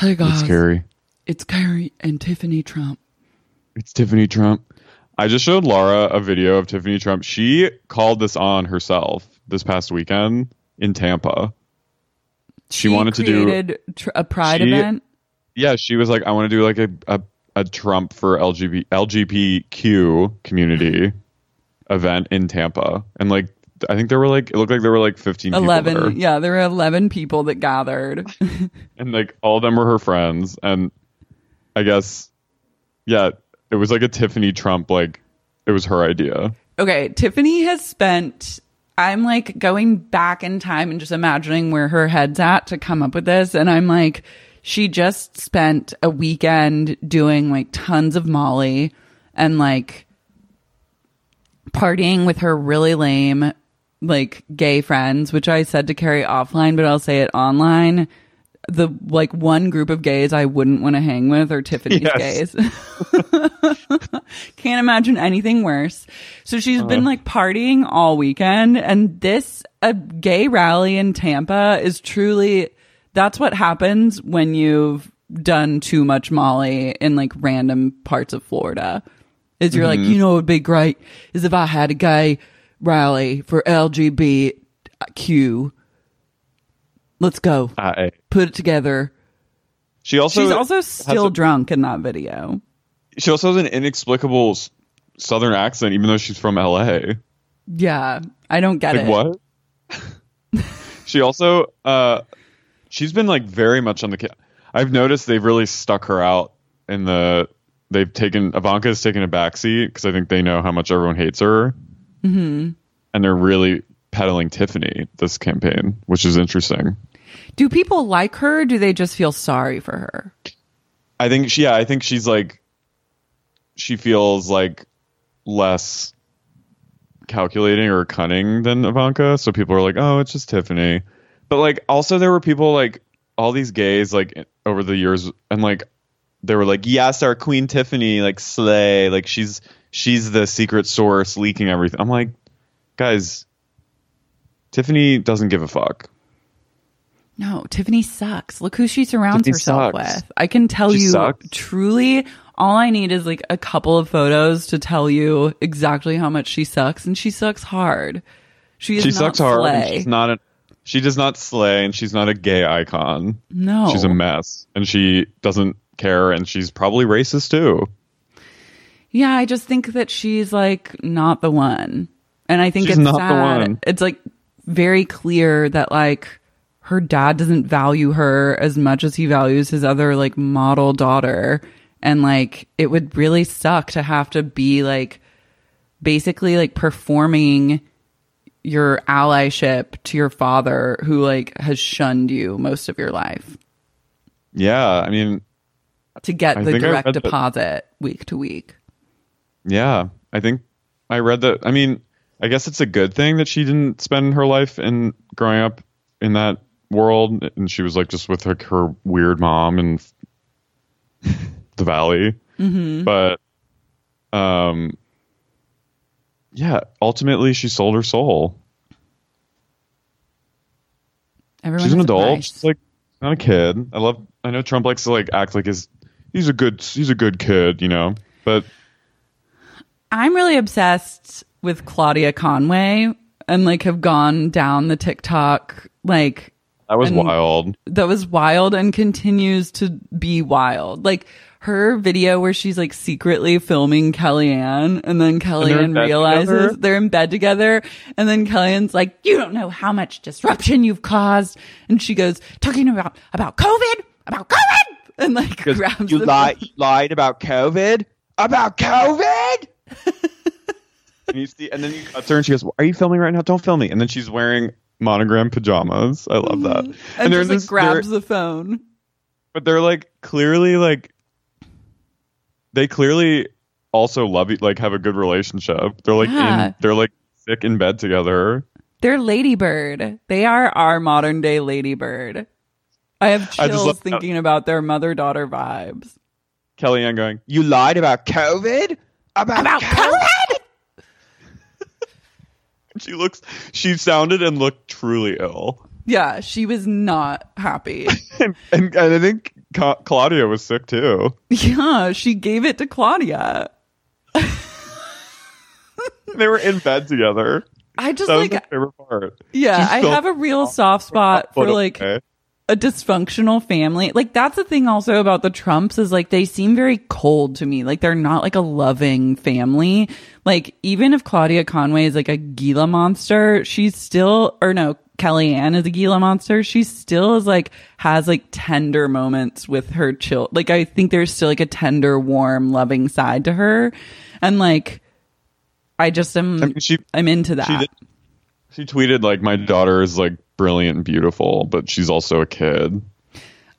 Hey guys, it's Carrie. It's Carrie and Tiffany Trump. It's Tiffany Trump. I just showed Laura a video of Tiffany Trump. She called this on herself this past weekend in Tampa. She, wanted to do tr- a pride She- event. Yeah, she was like, I want to do like a, a, a Trump for LGBT, LGBTQ community event in Tampa. And like, I think there were like, it looked like there were like 15 people there. Eleven, yeah, there were eleven people that gathered. and like all of them were her friends and i guess yeah it was like a tiffany trump like it was her idea okay, Tiffany has spent. I'm like going back in time and just imagining where her head's at to come up with this, and I'm like, she just spent a weekend doing like tons of Molly and like partying with her really lame like gay friends, which I said to Carrie offline, but I'll say it online. The like one group of gays I wouldn't want to hang with are Tiffany's Yes. gays. Can't imagine anything worse. So she's been uh. like partying all weekend and this a gay rally in Tampa is truly that's what happens when you've done too much Molly in like random parts of Florida. Is you're like, mm-hmm. you know, it would be great is if I had a gay rally for LGBTQ. Let's go. I, Put it together. she also She's also still a- drunk in that video. she also has an inexplicable southern accent even though she's from la Yeah, I don't get like it. what she also uh she's been like very much on the ca- i've noticed they've really stuck her out in the they've taken ivanka's taken a backseat because i think they know how much everyone hates her mm-hmm. and they're really peddling tiffany this campaign which is interesting Do people like her? Or do they just feel sorry for her? i think she yeah i think she's like she feels like less calculating or cunning than Ivanka. So people are like, oh, it's just Tiffany. But like, also there were people like all these gays like over the years, and like they were like, yes, our Queen Tiffany, like slay, like she's she's the secret source leaking everything. I'm like, guys, Tiffany doesn't give a fuck. No, Tiffany sucks. Look who she surrounds Tiffany herself sucks. with. I can tell She you sucks. truly, all I need is like a couple of photos to tell you exactly how much she sucks, and she sucks hard. She is She not sucks hard. And she's not a. She does not slay, and she's not a gay icon. No, She's a mess, and she doesn't care, and she's probably racist too. Yeah, I just think that she's like not the one. And I think She's it's not the sad. one. It's like very clear that like her dad doesn't value her as much as he values his other like model daughter. And like it would really suck to have to be like basically like performing your allyship to your father who like has shunned you most of your life Yeah, I mean, to get I the direct read that- deposit week to week. Yeah, I think I read that. I mean, I guess it's a good thing that she didn't spend her life in growing up in that world, and she was like just with like her weird mom in the valley. Mm-hmm. But, um, yeah, ultimately she sold her soul. Everyone she's an adult. She's like not a kid. I love. I know Trump likes to like act like his. He's a good. He's a good kid, you know. But I'm really obsessed with Claudia Conway and like have gone down the TikTok like that was wild. that was wild and continues to be wild. Like her video where she's like secretly filming Kellyanne and then Kellyanne bed realizes together? they're in bed together and then Kellyanne's like, you don't know how much disruption you've caused. And she goes, talking about, about COVID, about COVID. And like grabs you you lied about COVID? About COVID? And you see, and then you cut her, and she goes, "Are you filming right now? Don't film me." And then she's wearing monogram pajamas. I love that. Mm-hmm. and, they're just like this- grabs the phone. but they're like clearly like they clearly also love like have a good relationship. They're like Yeah. in, they're like sick in bed together. They're Ladybird. They are our modern day Ladybird. I have I just love- thinking about their mother daughter vibes. Kellyanne going, You lied about COVID? About, About COVID? she looks, she sounded and looked truly ill, Yeah, she was not happy. and, and, I think Ca- Claudia was sick too. yeah, she gave it to Claudia. They were in bed together. I just That like, my favorite part. yeah, I have a real soft spot for like okay. A dysfunctional family. Like that's the thing also about the Trumps is like they seem very cold to me. Like they're not like a loving family. Like even if Claudia Conway is like a Gila monster, she's still or no, Kellyanne is a Gila monster. She still is like has like tender moments with her chill. Like I think there's still like a tender, warm, loving side to her. And like I just am I mean, she I'm into that. she did, she tweeted like my daughter is like brilliant and beautiful, but she's also a kid.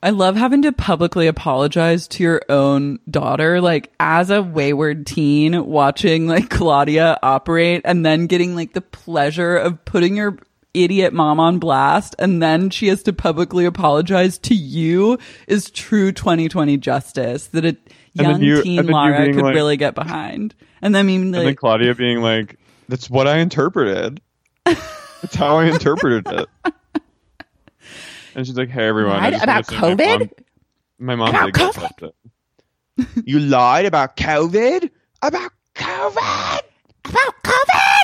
I love having to publicly apologize to your own daughter, like as a wayward teen watching like Claudia operate and then getting like the pleasure of putting your idiot mom on blast and then she has to publicly apologize to you is true 2020 justice that a young you- teen and then you Lara could like- really get behind. And then I mean and then Claudia being like, "That's what I interpreted. That's how I interpreted it." And she's like, "Hey everyone, I Lied just about wanna say my COVID? mom- My mom, About did get COVID? tested. You lied about COVID? About COVID? About COVID?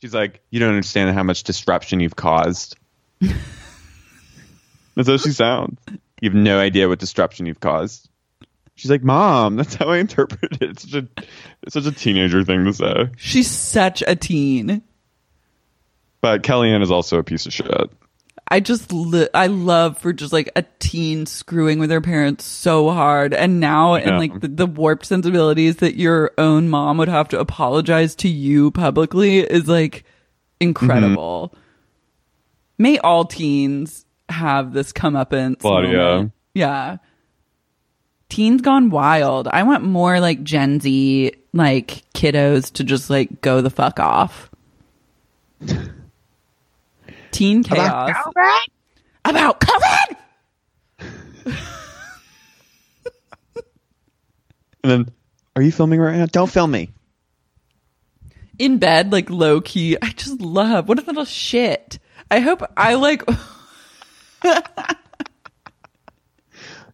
She's like, "You don't understand how much disruption you've caused." That's how she sounds. You have no idea what disruption you've caused. She's like, "Mom, that's how I interpreted it." It's such a, it's such a teenager thing to say. she's such a teen. But Kellyanne is also a piece of shit. I just li- I love for just like a teen screwing with their parents so hard, and now and Yeah. like the, the warped sensibilities that your own mom would have to apologize to you publicly is like incredible. Mm-hmm. May all teens have this comeuppance. Claudia. moment. yeah. Teens gone wild. I want more like Gen Z like kiddos to just like go the fuck off. Teen chaos About COVID? about COVID. And then, Are you filming right now? Don't film me. In bed, like low key. I just love what a little shit. I hope I like.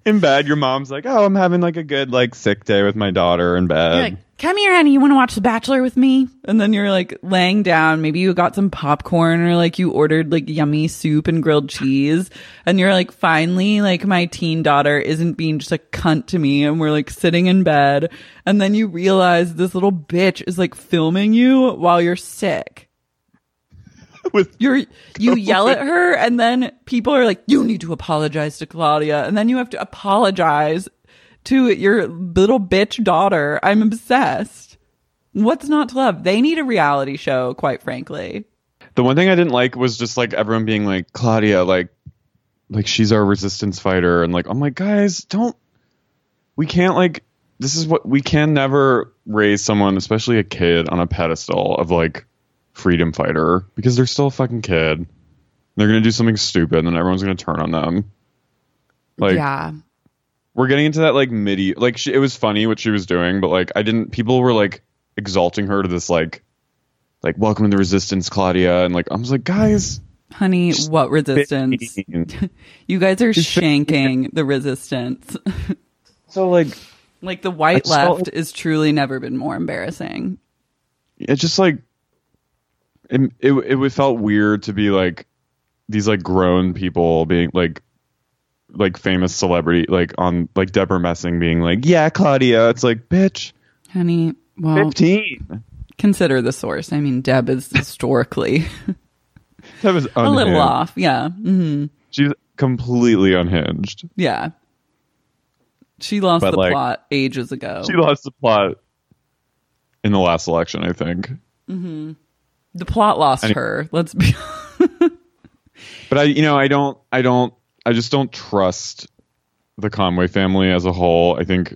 in bed, your mom's like, "Oh, I'm having like a good like sick day with my daughter in bed." You're like, come here, honey. You want to watch The Bachelor with me? And then you're like laying down. Maybe you got some popcorn or like you ordered like yummy soup and grilled cheese. And you're like, finally, like my teen daughter isn't being just a cunt to me. And we're like sitting in bed. And then you realize this little bitch is like filming you while you're sick. with You're you yell at her and then people are like, you need to apologize to Claudia. And then you have to apologize to your little bitch daughter. I'm obsessed. What's not to love? They need a reality show, quite frankly. the one thing I didn't like was just like everyone being like, "Claudia, like, like she's our resistance fighter," and like, I'm like, guys, don't. We can't like. This is what we can never raise someone, especially a kid, on a pedestal of like freedom fighter because they're still a fucking kid. They're gonna do something stupid, and then everyone's gonna turn on them. Like yeah. we're getting into that like midi. Like she, it was funny what she was doing, but like I didn't. People were like exalting her to this like, like welcome to the resistance, Claudia, and like I was like, guys, Honey, what resistance? You guys are shanking the resistance. so like like the white just felt left is truly never been more embarrassing. It's just like it, it it felt weird to be like these like grown people being like like famous celebrity like on like Debra Messing being like yeah Claudia it's like bitch Honey, well, 15 consider the source. I mean, Deb is historically that was a little off. Yeah. hmm she's completely unhinged Yeah. She lost But, the like, plot ages ago. she lost the plot in the last election I think the plot lost her. Let's be but I you know I don't I don't I just don't trust the Conway family as a whole I think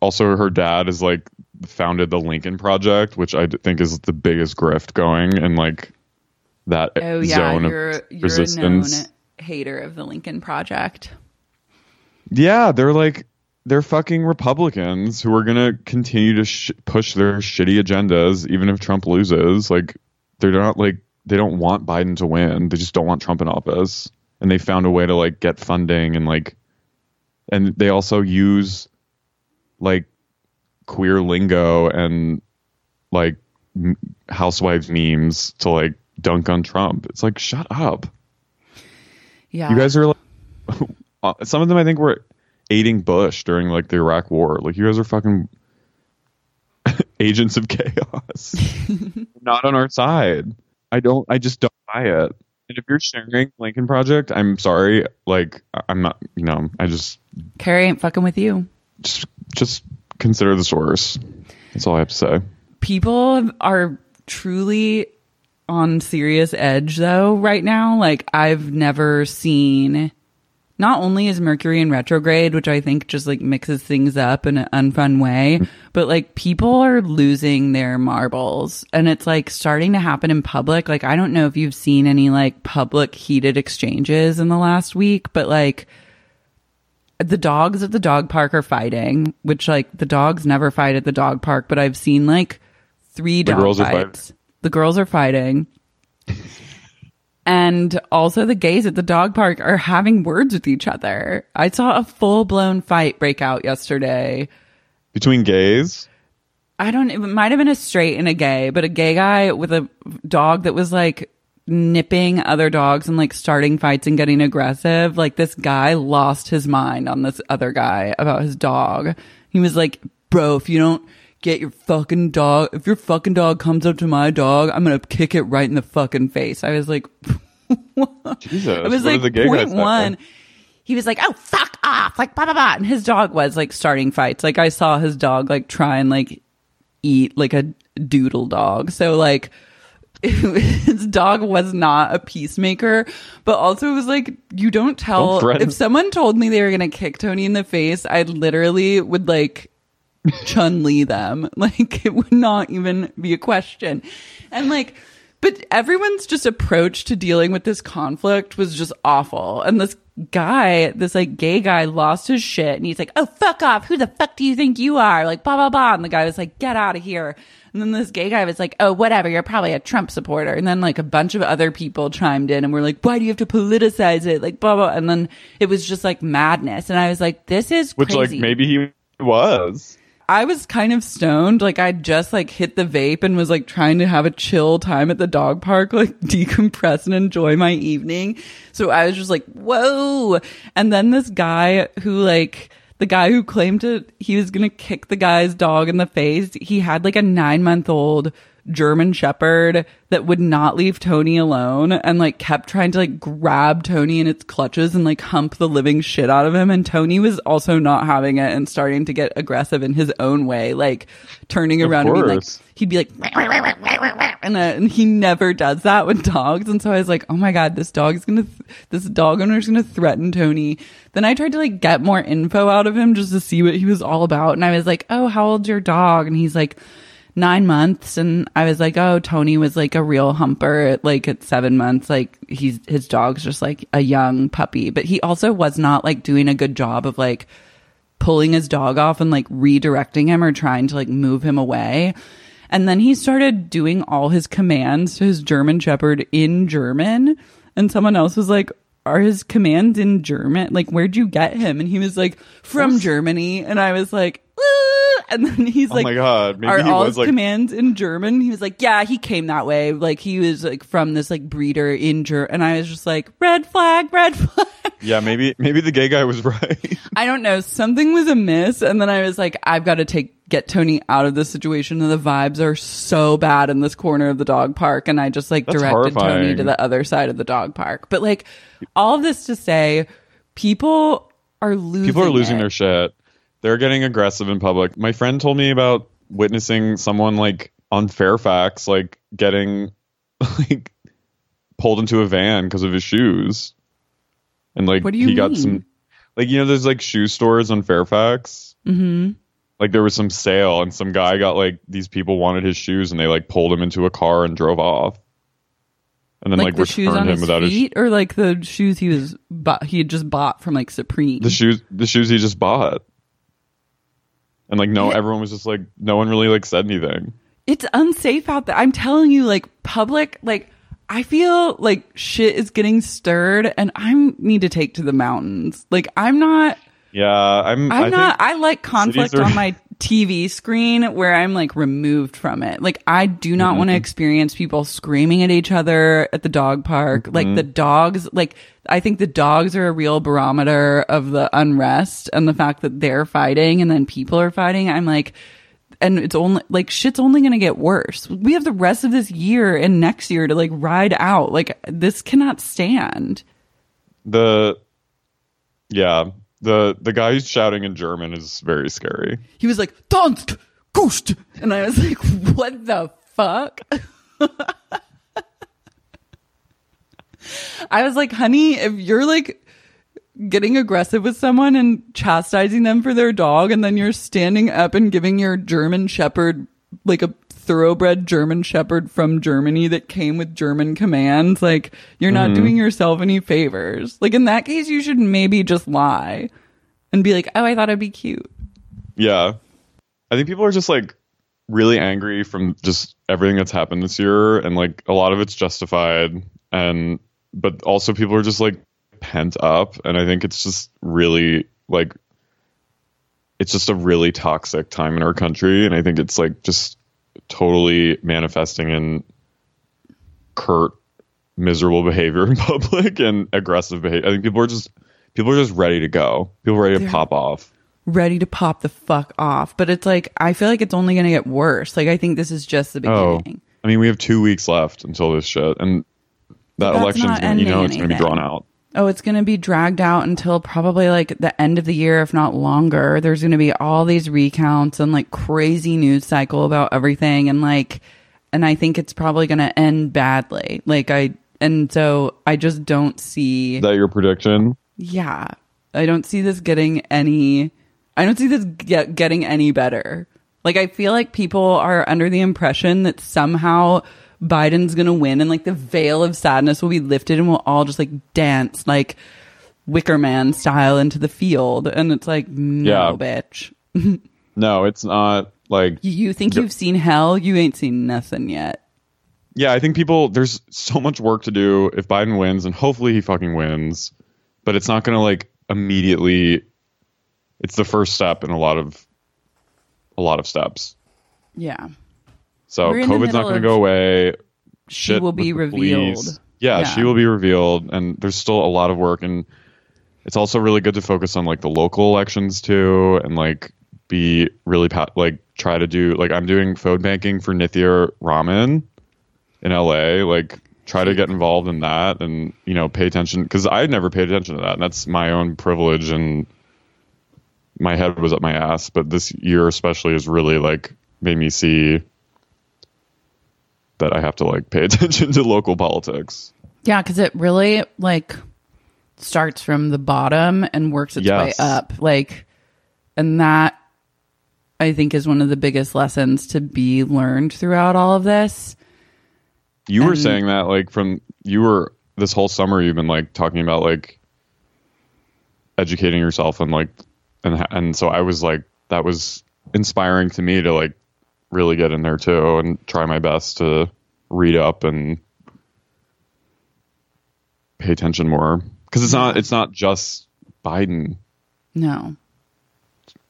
also her dad is like founded the Lincoln Project, which I think is the biggest grift going and like that Oh yeah, zone you're of you're resistance. a known hater of the Lincoln Project. Yeah, they're like they're fucking Republicans who are gonna continue to sh- push their shitty agendas even if Trump loses. Like they're not like they don't want Biden to win. They just don't want Trump in office, and they found a way to like get funding and like, and they also use like queer lingo and like m- housewives memes to like dunk on Trump. It's like shut up. Yeah. You guys are like, uh, some of them I think were aiding Bush during like the Iraq War. Like you guys are fucking agents of chaos. Not on our side. I don't. I just don't buy it. And if you're sharing Lincoln Project, I'm sorry. Like I'm not. You know. I just Carrie ain't fucking with you. just just consider the source. That's all I have to say. people are truly on serious edge though right now like i've never seen not only is mercury in retrograde which i think just like mixes things up in an unfun way mm-hmm. but like people are losing their marbles and it's like starting to happen in public like i don't know if you've seen any like public heated exchanges in the last week but like the dogs at the dog park are fighting, which like the dogs never fight at the dog park, but I've seen like three The dog girls are fights. The girls are fighting. And also the gays at the dog park are having words with each other. I saw a full blown fight break out yesterday. Between gays, I don't it might have been a straight and a gay, but a gay guy with a dog that was like nipping other dogs and like starting fights and getting aggressive. Like this guy lost his mind on this other guy about his dog. He was like, "Bro, if you don't get your fucking dog, if your fucking dog comes up to my dog, I'm going to kick it right in the fucking face." I was like, Jesus. I was like guy one. He was like, "Oh fuck off!" Like blah blah blah, and his dog was like starting fights. Like I saw his dog like try and like eat like a doodle dog. So like his dog was not a peacemaker, but also it was like you don't tell Don't if someone told me they were gonna kick Tony in the face, I literally would like Chun Li them. Like it would not even be a question. And like, but everyone's just approach to dealing with this conflict was just awful. And this guy, this like gay guy lost his shit and he's like, Oh, fuck off. Who the fuck do you think you are? Like, blah, blah, blah. And the guy was like, Get out of here. And then this gay guy was like, Oh, whatever. You're probably a Trump supporter. And then like a bunch of other people chimed in and were like, Why do you have to politicize it? Like, blah, blah. And then it was just like madness. And I was like, This is Which crazy. like maybe he was. I was kind of stoned. Like I just like hit the vape and was like trying to have a chill time at the dog park, like decompress and enjoy my evening. So I was just like, whoa. And then this guy who like, the guy who claimed to, he was going to kick the guy's dog in the face. He had like a nine month old German shepherd that would not leave Tony alone and like kept trying to like grab Tony in its clutches and like hump the living shit out of him. And Tony was also not having it and starting to get aggressive in his own way, like turning around and being like, he'd be like, and, uh, and he never does that with dogs. And so I was like, oh my God, this dog's gonna, th- this dog owner's gonna threaten Tony. Then I tried to like get more info out of him just to see what he was all about. And I was like, oh, how old's your dog? And he's like, nine months and I was like, oh, Tony was like a real humper like at seven months. Like he's, his dog's just like a young puppy, but he also was not like doing a good job of like pulling his dog off and like redirecting him or trying to like move him away. And then he started doing all his commands to his German Shepherd in German. And someone else was like, Are his commands in German? Like, where'd you get him? And he was like, From Germany. And I was like, Ah. and then he's like, Oh like, my God, maybe Are he all was, his like- commands in German? He was like, Yeah, he came that way. Like, he was like from this like breeder in Germany." And I was just like, Red flag, red flag. Yeah, maybe maybe the gay guy was right. I don't know. Something was amiss. And then I was like, I've got to take, get Tony out of this situation. And the vibes are so bad in this corner of the dog park. And I just like That's directed Tony to the other side of the dog park. But like, all of this to say, people are losing People are losing it. their shit. They're getting aggressive in public. My friend told me about witnessing someone like on Fairfax, like getting like pulled into a van because of his shoes, and like What do you he got some, like you know, there's like shoe stores on Fairfax. Mm-hmm. Like there was some sale, and some guy got like these people wanted his shoes, and they like pulled him into a car and drove off, and then Like, like, the shoes returned on him his without his feet, or like the shoes he was bought, he had just bought from like Supreme. the shoes the shoes he just bought and like no everyone was just like no one really like said anything it's unsafe out there. I'm telling you, like public, like I feel like shit is getting stirred, and I need to take to the mountains. Like I'm not. yeah i'm I'm I not. I like conflict are- on my TV screen where I'm like removed from it. Like I do not Mm-hmm. want to experience people screaming at each other at the dog park. Mm-hmm. Like the dogs. Like I think the dogs are a real barometer of the unrest and the fact that they're fighting and then people are fighting. I'm like. And it's only like shit's only going to get worse. We have the rest of this year and next year to like ride out. Like this cannot stand. the yeah the the guy who's shouting in german is very scary. He was like tanzt gust. And i was like what the fuck? I was like honey if you're like getting aggressive with someone and chastising them for their dog and then you're standing up and giving your german shepherd like a thoroughbred german shepherd from germany that came with german commands like you're not mm-hmm. doing yourself any favors. Like in that case you should maybe just lie and be like oh i thought it'd be cute. Yeah. I think people are just like really angry from just everything that's happened this year and like a lot of it's justified and but also people are just like pent up and i think it's just really like it's just a really toxic time in our country and i think it's like just totally manifesting in curt miserable behavior in public and aggressive behavior. I think people are just people are just ready to go people are ready to They're- pop off ready to pop the fuck off. But it's like I feel like it's only going to get worse. Like I think this is just the Oh, beginning. I mean, we have two weeks left until this shit, and that election's gonna, you know, it's gonna be drawn out. Oh, it's going to be dragged out until probably like the end of the year, if not longer. There's going to be all these recounts and like crazy news cycle about everything. And like, and I think it's probably going to end badly. Like, I, and so I just don't see, Is that your prediction? Yeah, I don't see this getting any, I don't see this get, getting any better. Like, I feel like people are under the impression that somehow Biden's going to win and like the veil of sadness will be lifted and we'll all just like dance like Wicker Man style into the field. And it's like, no, Yeah. bitch. No, it's not. Like, You think you've seen hell? You ain't seen nothing yet. yeah, I think people. There's so much work to do if Biden wins, and hopefully he fucking wins. But it's not gonna like immediately. It's the first step in a lot of, a lot of steps. Yeah. So We're in the COVID's not going to go away. She Shit will be revealed. Yeah, Yeah. she will be revealed, and there's still a lot of work, and it's also really good to focus on like the local elections too, and like be really pa- like try to do like I'm doing phone banking for Nithya Raman in LA, like try to get involved in that, and you know pay attention because I had never paid attention to that, and that's my own privilege and my head was up my ass, but this year especially has really like made me see that I have to like pay attention to local politics. Yeah, because it really like starts from the bottom and works its Yes. way up. Like, and that I think is one of the biggest lessons to be learned throughout all of this. You were saying that like from you were this whole summer you've been like talking about like educating yourself and like and and so I was like that was inspiring to me to like really get in there too and try my best to read up and pay attention more because it's not it's not just Biden. No.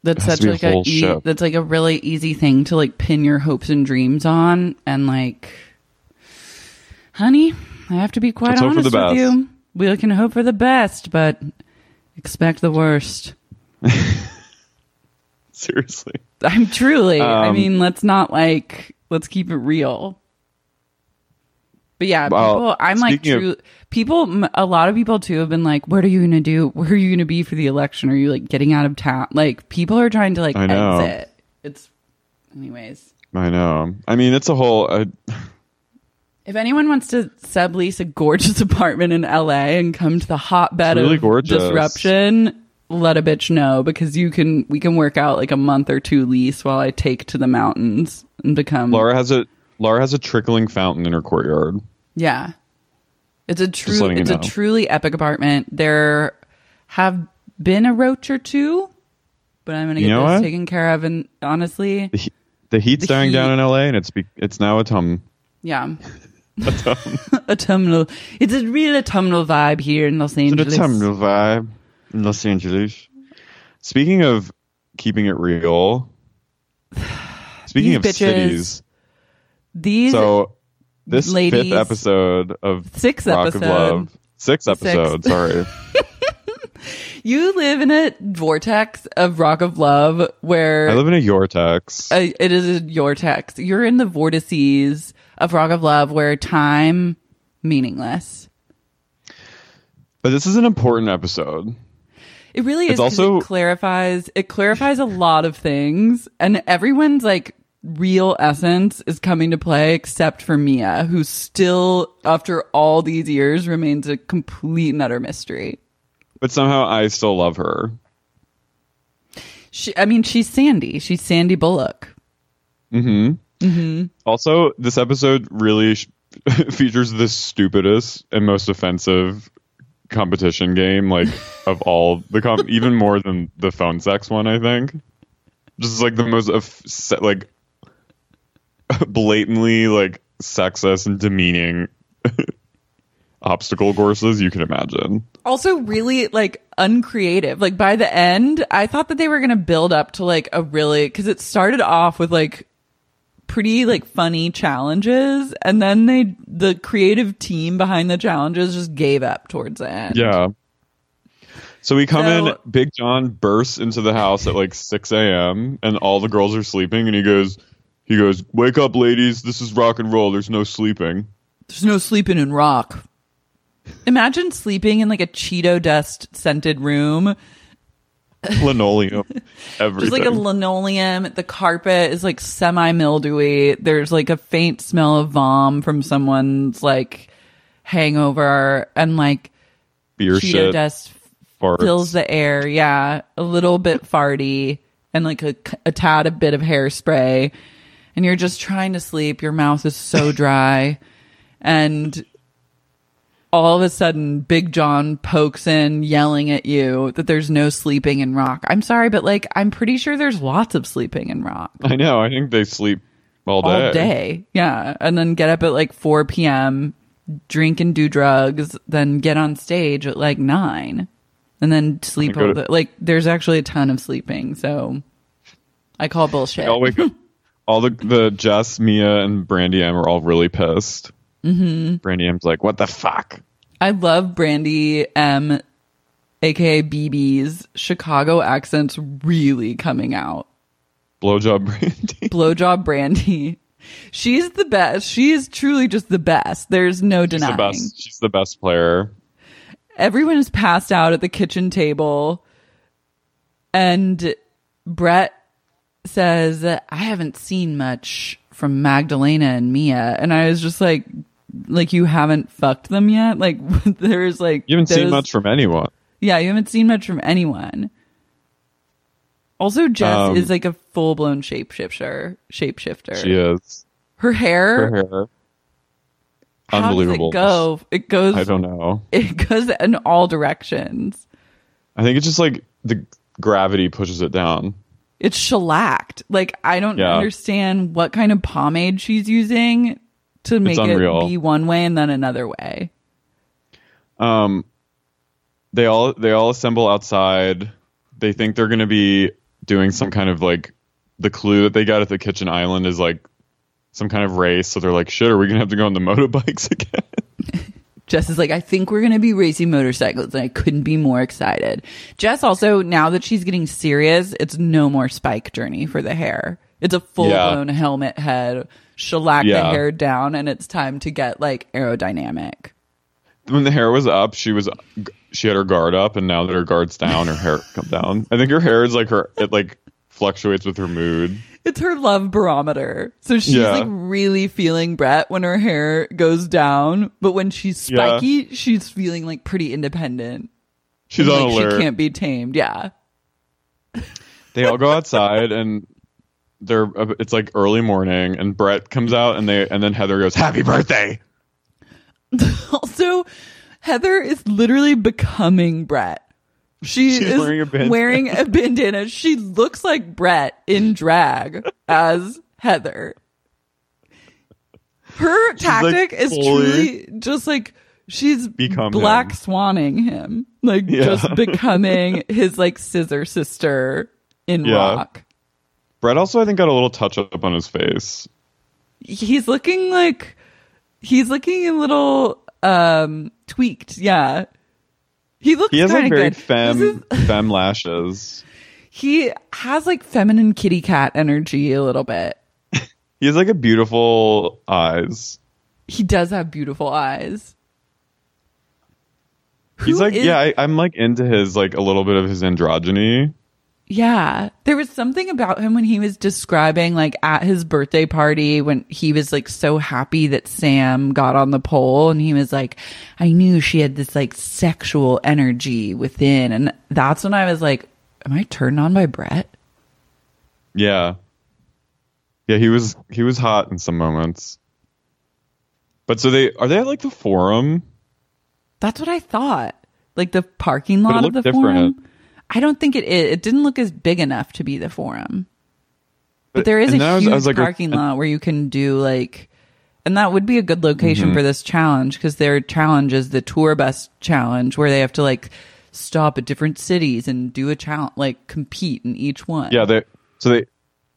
That's such a like a e- that's like a really easy thing to like pin your hopes and dreams on and like honey, I have to be quite Let's honest with you. We can hope for the best, but expect the worst. Seriously. I'm truly. I Um, mean, let's not like let's keep it real. But yeah, Well, people. I'm like of- true. people. a lot of people too have been like, "What are you gonna do? Where are you gonna be for the election? Are you like getting out of town?" Like people are trying to like I know. exit. It's, anyways. I know. I mean, it's a whole uh, If anyone wants to sublease a gorgeous apartment in LA and come to the hotbed really of gorgeous. disruption, let a bitch know because you can. We can work out like a month or two lease while I take to the mountains and become. Laura has a Laura has a trickling fountain in her courtyard. Yeah. It's a true you it's a truly epic apartment. There have been a roach or two, but I'm gonna You get know this what? taken care of and honestly The, he- the heat's The dying down in LA, and it's be, it's now a tum. yeah. Autumnal it's a real autumnal vibe here in Los It's an Angeles. autumnal vibe in Los Angeles. Speaking of keeping it real, speaking These of bitches. cities, These so this ladies- fifth episode of Sixth Rock episode. of Love, sixth episode, sorry, you live in a vortex of rock of love where I live in a Yortex. uh, it is a vortex. You're in the vortices of rock of love where time meaningless. but this is an important episode. It really is. It's 'cause also- it clarifies. It clarifies a lot of things, and everyone's like real essence is coming to play, except for Mia, who still, after all these years, remains a complete and utter mystery. But somehow I still love her. She, I mean, she's Sandy. She's Sandy Bullock. Mm-hmm. Mm-hmm. Also, this episode really sh- features the stupidest and most offensive competition game, like of all the com- even more than the phone sex one. I think, just like the most of like blatantly like sexist and demeaning obstacle courses you can imagine. Also, really like uncreative. Like by the end, I thought that they were going to build up to like a really because it started off with like pretty like funny challenges, and then they the creative team behind the challenges just gave up towards the end. Yeah. So we come So- in, Big John bursts into the house at like 6 a.m. and all the girls are sleeping and he goes, he goes, wake up ladies, this is rock and roll, there's no sleeping. There's no sleeping in rock. Imagine sleeping in like a Cheeto dust scented room. Linoleum, everything. Just like a linoleum. The carpet is like semi mildewy. There's like a faint smell of vom from someone's like hangover and like Beer Cheeto shit, dust farts. fills the air. Yeah. A little bit farty and like a, a tad a bit of hairspray. And you're just trying to sleep. Your mouth is so dry. and all of a sudden, Big John pokes in, yelling at you that there's no sleeping in rock. I'm sorry, but like, I'm pretty sure there's lots of sleeping in rock I know, I think they sleep all day. all day. Yeah. And then get up at like 4 p.m., drink and do drugs, then get on stage at like 9 and then sleep all to- the, like, there's actually a ton of sleeping. So I call bullshit. All wake up. All the the Jess, Mia, and Brandy M are all really pissed. Mm-hmm. Brandy M's like, "What the fuck?" I love Brandy M, aka BB's Chicago accents really coming out. Blowjob Brandy. Blowjob Brandy. She's the best. She is truly just the best. There's no She's denying. the best. She's the best player. everyone is passed out at the kitchen table and brett says i haven't seen much from magdalena and mia and i was just like like you haven't fucked them yet like there's like You haven't seen much from anyone. yeah you haven't seen much from anyone Also, Jess Um, is like a full blown shapeshifter. Shapeshifter. She is. Her hair. Her hair. how does Unbelievable. it go? It goes. I don't know. It goes in all directions. I think it's just like the gravity pushes it down. It's shellacked. Like I don't Yeah. understand what kind of pomade she's using to make it be one way and then another way. Um, they all they all assemble outside. They think they're gonna be doing some kind of like the clue that they got at the kitchen island is like some kind of race. So they're like, shit, are we gonna have to go on the motorbikes again? Jess is like, I think we're going to be racing motorcycles, and I couldn't be more excited. Jess also, now that she's getting serious, it's no more spike journey for the hair. It's a full blown helmet head, shellac the hair down, and it's time to get like aerodynamic. when the hair was up, she was she had her guard up, and now that her guard's down, her hair come down. I think her hair is like her it like fluctuates with her mood. It's her love barometer. So she's Yeah. like really feeling Brett when her hair goes down, but when she's Yeah. spiky, she's feeling like pretty independent. She's like on alert. she can't be tamed. Yeah. they all go outside and they're uh, it's like early morning and Brett comes out and they and then Heather goes happy birthday Also, Heather is literally becoming Brett. She She's is wearing a bandana. wearing a bandana. She looks like Brett in drag as Heather. Her like, tactic is fully truly just like she's become black him. swanning him, like Yeah. just becoming his like scissor sister in Yeah. rock. Brett also I think got a little touch up on his face He's looking like he's looking a little um tweaked. Yeah. He looks he has like very good. femme This is- femme lashes he has like feminine kitty cat energy a little bit. he has like a beautiful eyes He does have beautiful eyes. he's Who like is- yeah I, I'm like into his like a little bit of his androgyny Yeah. There was something about him when he was describing like at his birthday party when he was like so happy that Sam got on the pole and he was like, I knew she had this like sexual energy within. And that's when I was like, Am I turned on by Brett? Yeah. Yeah, he was he was hot in some moments. But so they are they at like the forum? That's what I thought. Like the parking lot of the different. forum. I don't think it is. It didn't look as big enough to be the forum. But there is a then I a was- huge I was like, parking lot where you can do like, and that would be a good location Mm-hmm. for this challenge because their challenge is the tour bus challenge where they have to like stop at different cities and do a challenge, like compete in each one. Yeah, they so they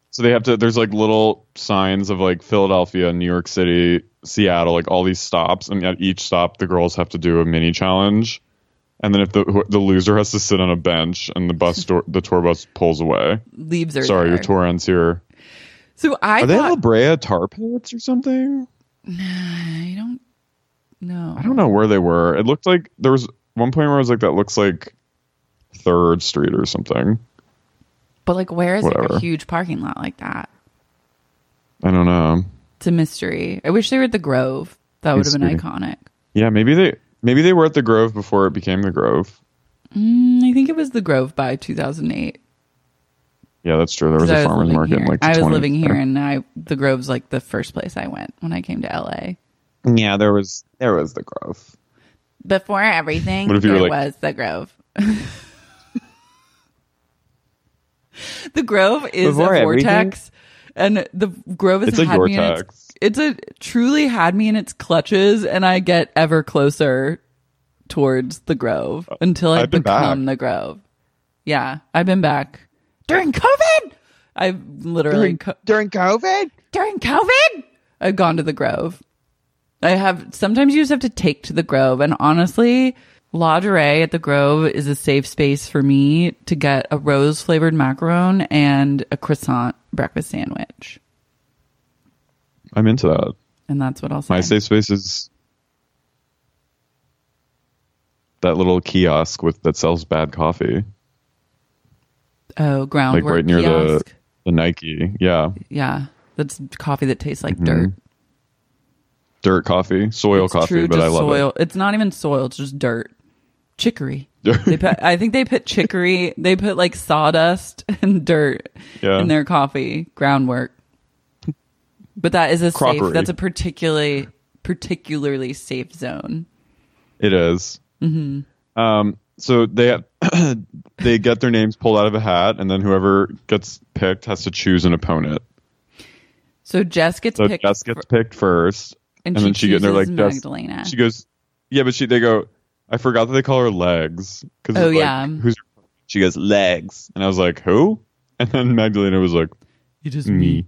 so they have to there's like little signs of like Philadelphia, New York City, Seattle, like all these stops and at each stop the girls have to do a mini challenge. And then if the who- the loser has to sit on a bench and the bus door, the tour bus pulls away. leaves are Sorry, your tour ends here. So I Are they thought La Brea tar pits or something? I don't know. I don't know where they were. It looked like there was one point where I was like, that looks like Third Street or something. But like, where is like a huge parking lot like that? I don't know. It's a mystery. I wish they were at the Grove. That would have been iconic. Yeah, maybe they maybe they were at the Grove before it became the Grove. Mm, I think it was the Grove by 2008. Yeah, that's true. There was 'Cause I a farmers market. like I was 20s. living here, and I the Grove's like the first place I went when I came to LA. Yeah, there was there was the Grove. Before everything, What if you there like- was the Grove. the Grove is Before a everything? vortex, and the Grove has It's a had me in its, vortex. It's a truly had me in its clutches, and I get ever closer towards the Grove uh, until I I've become back. the Grove. Yeah, I've been back during COVID. I've literally During, co- during COVID? during COVID, I've gone to the Grove. I have sometimes you just have to take to the Grove, and honestly, Ladurée at the Grove is a safe space for me to get a rose flavored macaron and a croissant breakfast sandwich, I'm into that. and that's what I'll say. My safe space is that little kiosk with that sells bad coffee, oh, ground like right near kiosk. the the Nike. Yeah, yeah, that's coffee that tastes like Mm-hmm. dirt. dirt coffee, soil It's coffee, true, but I love soil. it. It's not even soil; it's just dirt, chicory. They put, I think they put chicory. They put like sawdust and dirt Yeah. in their coffee groundwork. But that is a safe. That's a particularly particularly safe zone. It is. Mm-hmm. Um, so they they get their names pulled out of a hat, and then whoever gets picked has to choose an opponent. So Jess gets So picked, Jess gets for- picked first, and, and she then she get- they're chooses like, Jess- Magdalena. she goes, "Yeah, but she." They go, "I forgot that they call her legs." Because Oh, like, yeah. who's? She goes legs, and I was like, "Who?" And then Magdalena was like, It is "Me."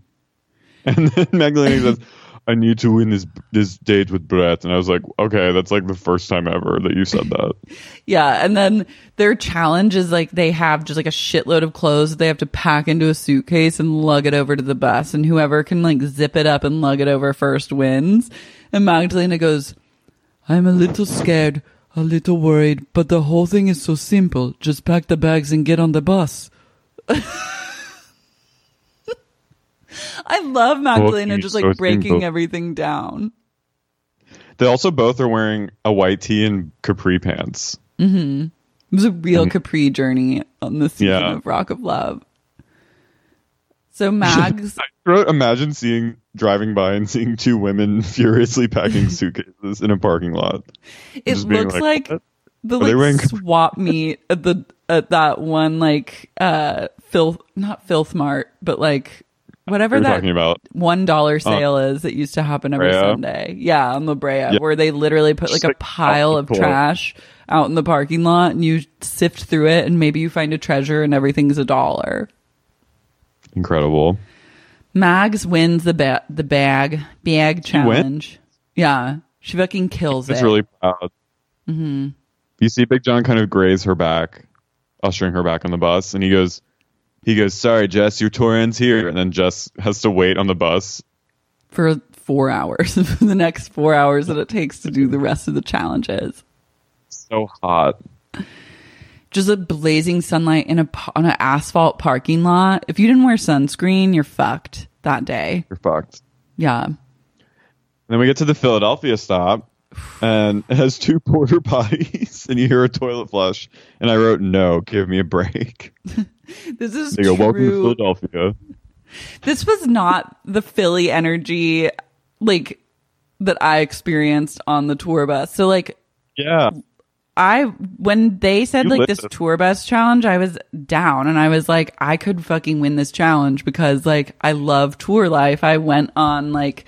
And then Magdalena says, "I need to win this this date with Brett," and I was like, "Okay, that's like the first time ever that you said that." Yeah, and then their challenge is like they have just like a shitload of clothes that they have to pack into a suitcase and lug it over to the bus, and whoever can like zip it up and lug it over first wins. And Magdalena goes, "I'm a little scared, a little worried, but the whole thing is so simple. Just pack the bags and get on the bus." I love Magdalena just like breaking everything down. They also both are wearing a white tee and capri pants. It was a real Capri journey on the season Yeah. of Rock of Love. So Mags, Bro, Imagine seeing driving by and seeing two women furiously packing suitcases in a parking lot. it looks like, like, the wearing like Capri- swap meet at the at that one like uh filth not filth mart but like whatever you that talking about? one dollar sale is that used to happen every Brea? Sunday. Yeah, on La Brea, Yeah. where they literally put like a pile of trash out in the parking lot, and you sift through it, and maybe you find a treasure, and everything's a dollar. Incredible. Mags wins the ba- the bag bag challenge. Yeah, she fucking kills It's it. really proud. Mm-hmm. You see Big John kind of graze her back, ushering her back on the bus, and he goes, he goes, "Sorry, Jess, your tour ends here." And then Jess has to wait on the bus. for four hours. for the next four hours that it takes to do the rest of the challenges. So hot. Just a blazing sunlight in a on an asphalt parking lot. If you didn't wear sunscreen, you're fucked that day. You're fucked. Yeah. And then we get to the Philadelphia stop, and it has two porter potties, and you hear a toilet flush. And I wrote, "No, give me a break." This is They go, "Welcome to true. Philadelphia." This was not the Philly energy like that I experienced on the tour bus. So like Yeah, I when they said You like lit this tour bus challenge, I was down and I was like, I could fucking win this challenge because like I love tour life. I went on like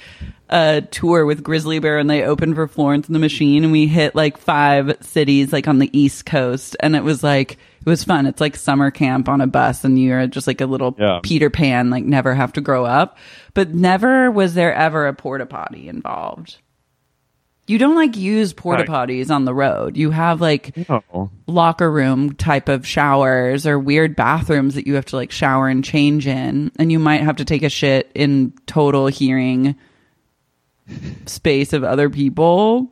a tour with Grizzly Bear and they opened for Florence and the Machine and we hit like five cities like on the East Coast and it was like it was fun. It's like summer camp on a bus and you're just like a little Yeah. Peter Pan, like never have to grow up. But never was there ever a porta potty involved. You don't like use porta potties on the road. You have like no. locker room type of showers or weird bathrooms that you have to like shower and change in and you might have to take a shit in total hearing space of other people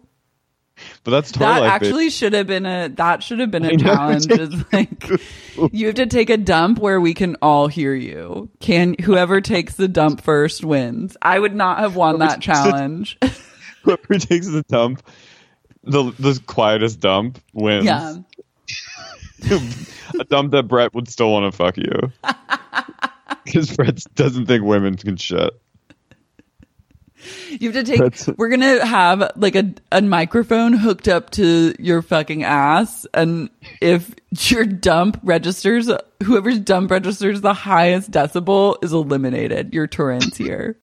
but that's that life. actually should have been a that should have been I a know. challenge is like you have to take a dump where we can all hear you can whoever takes the dump first wins i would not have won that challenge whoever takes the dump, the the quietest dump wins. yeah a dump that Brett would still want to fuck you. Because Brett doesn't think women can shit. You have to take. That's- we're gonna have like a a microphone hooked up to your fucking ass, and if your dump registers, whoever's dump registers the highest decibel is eliminated. Your torrents here.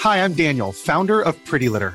Hi, I'm Daniel, founder of Pretty Litter.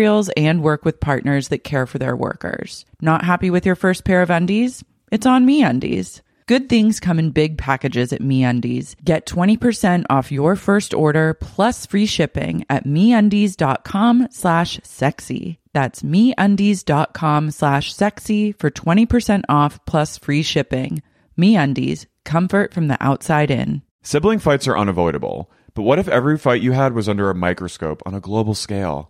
and work with partners that care for their workers. Not happy with your first pair of undies? It's on MeUndies. Good things come in big packages at MeUndies. Get 20% off your first order plus free shipping at MeUndies.com slash sexy. That's MeUndies.com slash sexy for 20% off plus free shipping. MeUndies, comfort from the outside in. Sibling fights are unavoidable, but what if every fight you had was under a microscope on a global scale?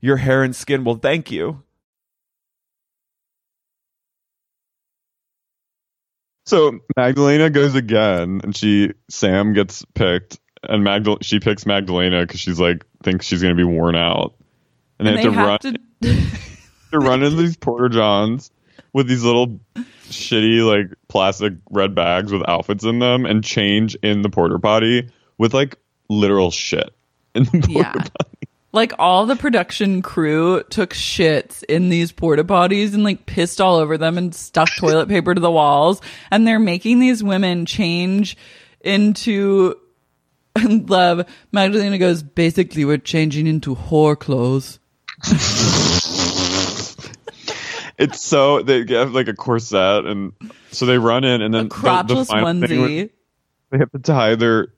Your hair and skin will thank you. So Magdalena goes again, and she Sam gets picked, and Magdal she picks Magdalena because she's like thinks she's gonna be worn out, and, And they they have to have run to. to run into these porter johns with these little shitty like plastic red bags with outfits in them, and change in the porter potty with like literal shit in the porter Yeah. potty. Like all the production crew took shits in these porta potties and like pissed all over them and stuck toilet paper to the walls. And they're making these women change into love. Magdalena goes, basically, we're changing into whore clothes. It's so they have like a corset, and so they run in, and then A the- the onesie. they have to tie their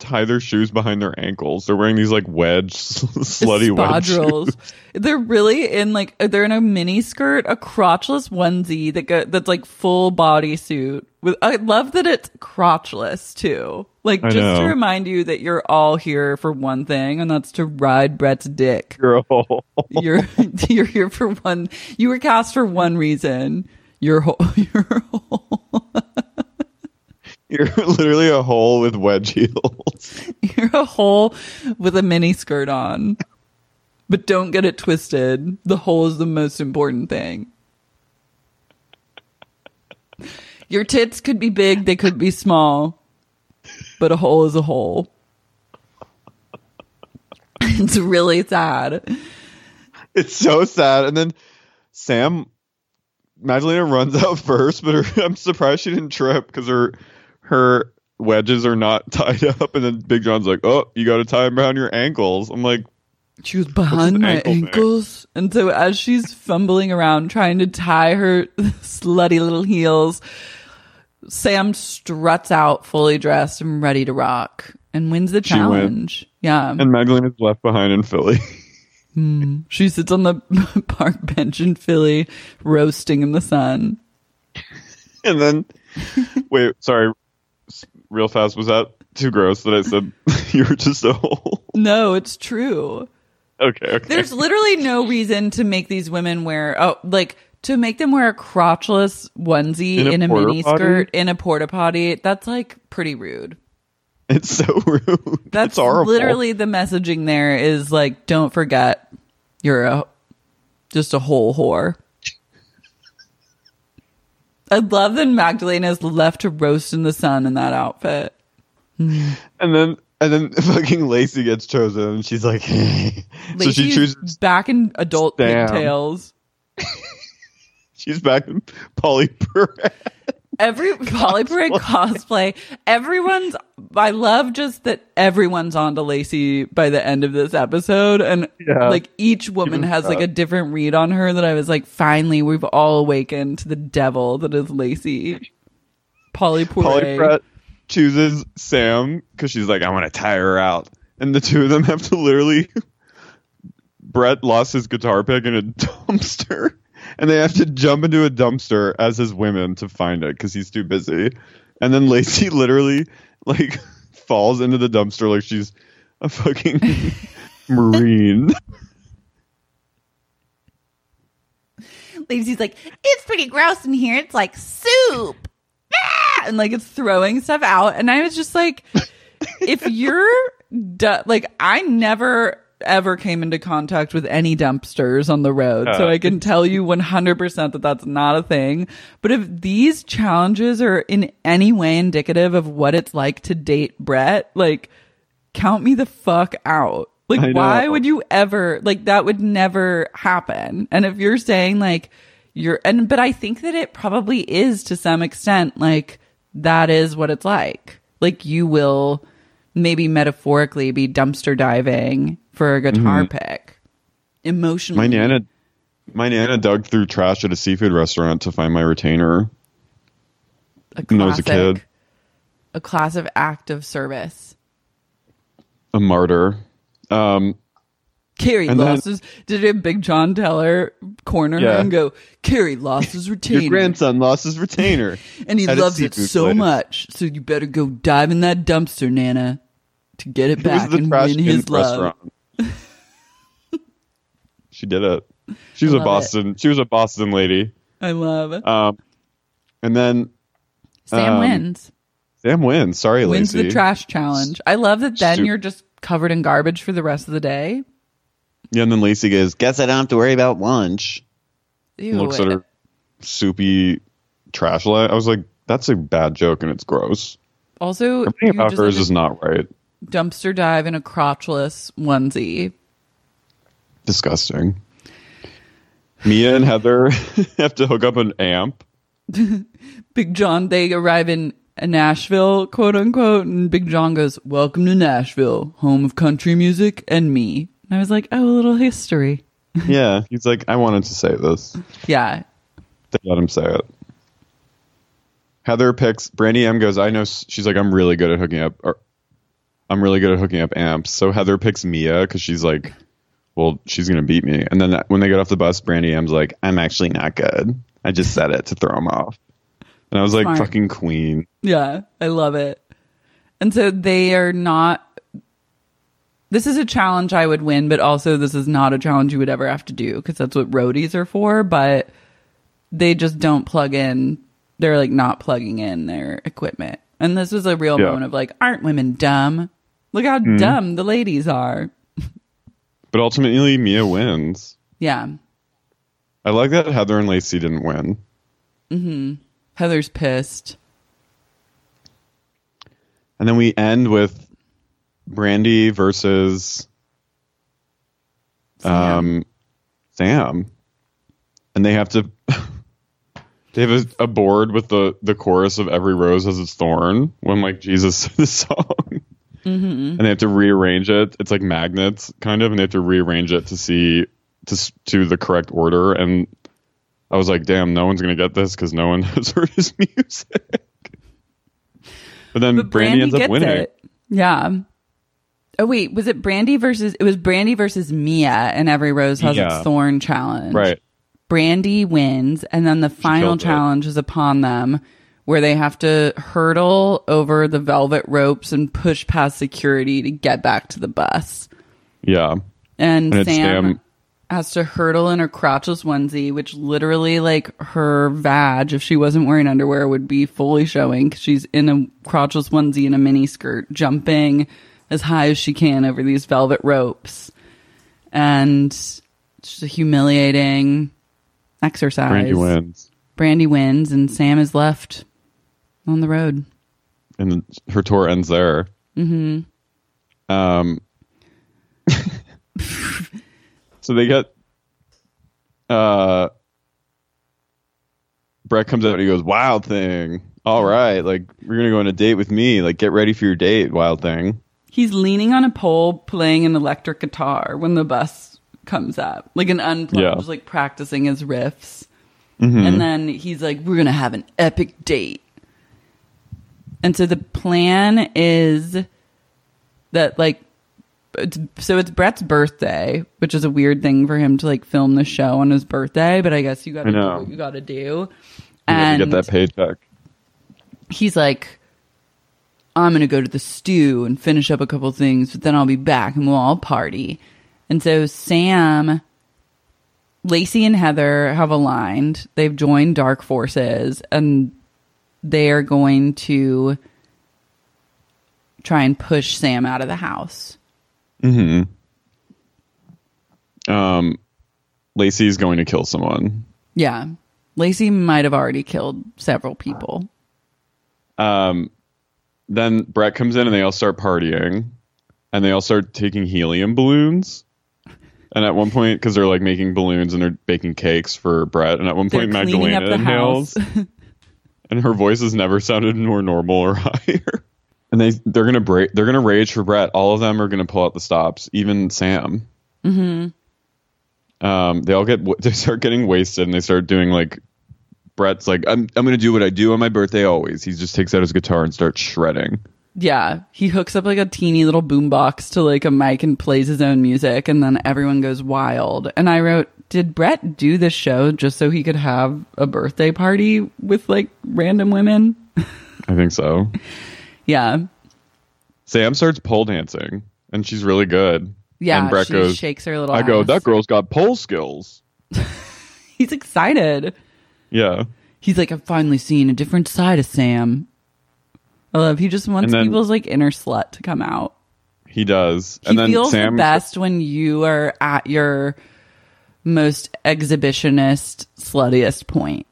tie their shoes behind their ankles. They're wearing these like wedge, slutty wedge shoes. They're really in like they're in a mini skirt, a crotchless onesie that go, that's like full body suit. With I love that it's crotchless too. Like I just to remind you that you're all here for one thing, and that's to ride Brett's dick. Girl. You're you're here for one. You were cast for one reason. You're whole. You're whole. You're literally a hole with wedge heels. You're a hole with a mini skirt on. But don't get it twisted. The hole is the most important thing. Your tits could be big, they could be small, but a hole is a hole. It's really sad. It's so sad. And then Sam, Magdalena runs out first, but her, I'm surprised she didn't trip because her her wedges are not tied up. And then Big John's like, "Oh, you got to tie them around your ankles." I'm like, She was behind an my ankle thing? ankles. And so as she's fumbling around trying to tie her slutty little heels, Sam struts out fully dressed and ready to rock and wins the challenge. Yeah. and Magdalena is left behind in Philly. Hmm. she sits on the park bench in Philly, roasting in the sun. and then, wait, sorry, real fast. Was that too gross that I said you were just a hole? No, it's true. Okay, okay. There's literally no reason to make these women wear oh like to make them wear a crotchless onesie In a in a, mini potty? skirt in a porta potty. That's like pretty rude. It's so rude. That's it's horrible. literally the messaging there is like don't forget you're a just a whole whore. I love that Magdalena's left to roast in the sun in that outfit. And then and then fucking Lacey gets chosen, and she's like, so she chooses. back in adult pigtails. She's back in Polly Perret. Every Polly Parade cosplay, everyone's. I love just that everyone's on to Lacey by the end of this episode, and Yeah. like each woman Even has like a different read on her. That I was like, finally, we've all awakened to the devil that is Lacey. Polly Parade. Chooses Sam because she's like, I want to tire her out, and the two of them have to literally. Brett lost his guitar pick in a dumpster, and they have to jump into a dumpster as his women to find it because he's too busy. And then Lacey literally like falls into the dumpster like she's a fucking marine. Lacey's like, it's pretty gross in here. It's like soup. Ah! And like it's throwing stuff out. And I was just like, if you're du- like, I never ever came into contact with any dumpsters on the road. So Uh. I can tell you 100% that that's not a thing. But if these challenges are in any way indicative of what it's like to date Brett, like, count me the fuck out. Like, why would you ever, like, that would never happen. And if you're saying, like, you're, and, but I think that it probably is to some extent, like, that is what it's like. Like, you will maybe metaphorically be dumpster diving for a guitar pick. Emotionally. Mm-hmm. My nana, my nana dug through trash at a seafood restaurant to find my retainer. a when I was a classic- kid. A classic act of service. A martyr. Um, Carrie And then- lost his. Did a Big John Teller corner her Yeah. and go, Carrie lost his retainer. your grandson lost his retainer, and he loves it so place. much. So you better go dive in that dumpster, Nana, to get it It back the and win his love. restaurant. she did it. She was a love it. Boston. She was a Boston lady. I love it. Um, and then Sam um, wins. Sam wins. Sorry, Wins Lacey. the trash challenge. I love that. Then you're just covered in garbage for the rest of the day. Yeah, and then Lacey goes, "Guess I don't have to worry about lunch." Ew. Looks at her soupy trash light. I was like, "That's a bad joke, and it's gross." Also, Everything about hers is not right. Dumpster dive in a crotchless onesie. Disgusting. Mia and Heather have to hook up an amp. Big John, they arrive in uh, Nashville, quote unquote, and Big John goes, Welcome to Nashville, home of country music and me. And I was like, Oh, a little history. yeah, he's like, "I wanted to say this." Yeah. They let him say it. Heather picks Brandy M goes, I know she's like, I'm really good at hooking up or I'm really good at hooking up amps. So Heather picks Mia because she's like, Well, she's gonna beat me. And then when they get off the bus, Brandy M's like, I'm actually not good. I just said it to throw him off. And I was like, Smart. fucking queen. Yeah. I love it. And so they are not. This is a challenge I would win, but also this is not a challenge you would ever have to do because that's what roadies are for. But they just don't plug in. They're like not plugging in their equipment And this was a real Yeah. moment of like, aren't women dumb? Look how Mm-hmm. dumb the ladies are. But ultimately, Mia wins. Yeah. I like that Heather and Lacey didn't win. Heather's pissed. And then we end with Brandy versus um, Sam. And they have to. They have a, a board with the, the chorus of "Every Rose Has Its Thorn" when like Jesus said the song, Mm-hmm. and they have to rearrange it. It's like magnets, kind of, and they have to rearrange it to see to to the correct order. And I was like, "Damn, no one's gonna get this because no one has heard his music." But then But Brandy, ends up winning. it. Yeah. Oh wait, was it Brandy versus it was Brandy versus Mia and every rose has Yeah. its thorn challenge. Right. Brandy wins and then the final challenge is upon them where they have to hurdle over the velvet ropes and push past security to get back to the bus. Yeah. And, And Sam, Sam- has to hurdle in her crotchless onesie, which literally, like, her vag, if she wasn't wearing underwear, would be fully showing she's in a crotchless onesie and a mini skirt, jumping as high as she can over these velvet ropes. And it's just a humiliating exercise. Brandy wins. Brandy wins, and Sam is left on the road. and her tour ends there. Mm-hmm. Um, so they get uh, Brett comes out and he goes, "Wild thing, all right, like we're gonna go on a date with me. Like get ready for your date, Wild thing." He's leaning on a pole playing an electric guitar when the bus comes up, like an unplugged, Yeah. like practicing his riffs. And then he's like, "We're gonna have an epic date." And so the plan is that like, it's, so it's Brett's birthday, which is a weird thing for him to like film the show on his birthday. But I guess you got to do what you got to do. You And to get that paycheck. he's like, I'm going to go to the stew and finish up a couple things, but then I'll be back and we'll all party. And so Sam, Lacey, and Heather have aligned. They've joined Dark Forces and they are going to try and push Sam out of the house. Um, Lacey's going to kill someone. Yeah. Lacey might have already killed several people. Um, then Brett comes in and they all start partying, and they all start taking helium balloons. And at one point, because they're like making balloons and they're baking cakes for Brett, and at one They're point Magdalena inhales. and her voice has never sounded more normal or higher. And they they're gonna break, they're gonna rage for Brett. All of them are gonna pull out the stops, even Sam. Mm-hmm. Um, they all get they start getting wasted, and they start doing like Brett's like I'm I'm gonna do what I do on my birthday always. He just takes out his guitar and starts shredding. Yeah, he hooks up like a teeny little boombox to like a mic and plays his own music, and then everyone goes wild. And I wrote, did Brett do this show just so he could have a birthday party with like random women? I think so. Yeah, Sam starts pole dancing, and she's really good. yeah. and Brett she goes. shakes her little. I go. That girl's got pole skills. He's excited. Yeah. He's like, I've finally seen a different side of Sam. I love. He just wants then- people's like inner slut to come out. He does. He and then feels Sam the best when you are at your most exhibitionist, sluttiest point.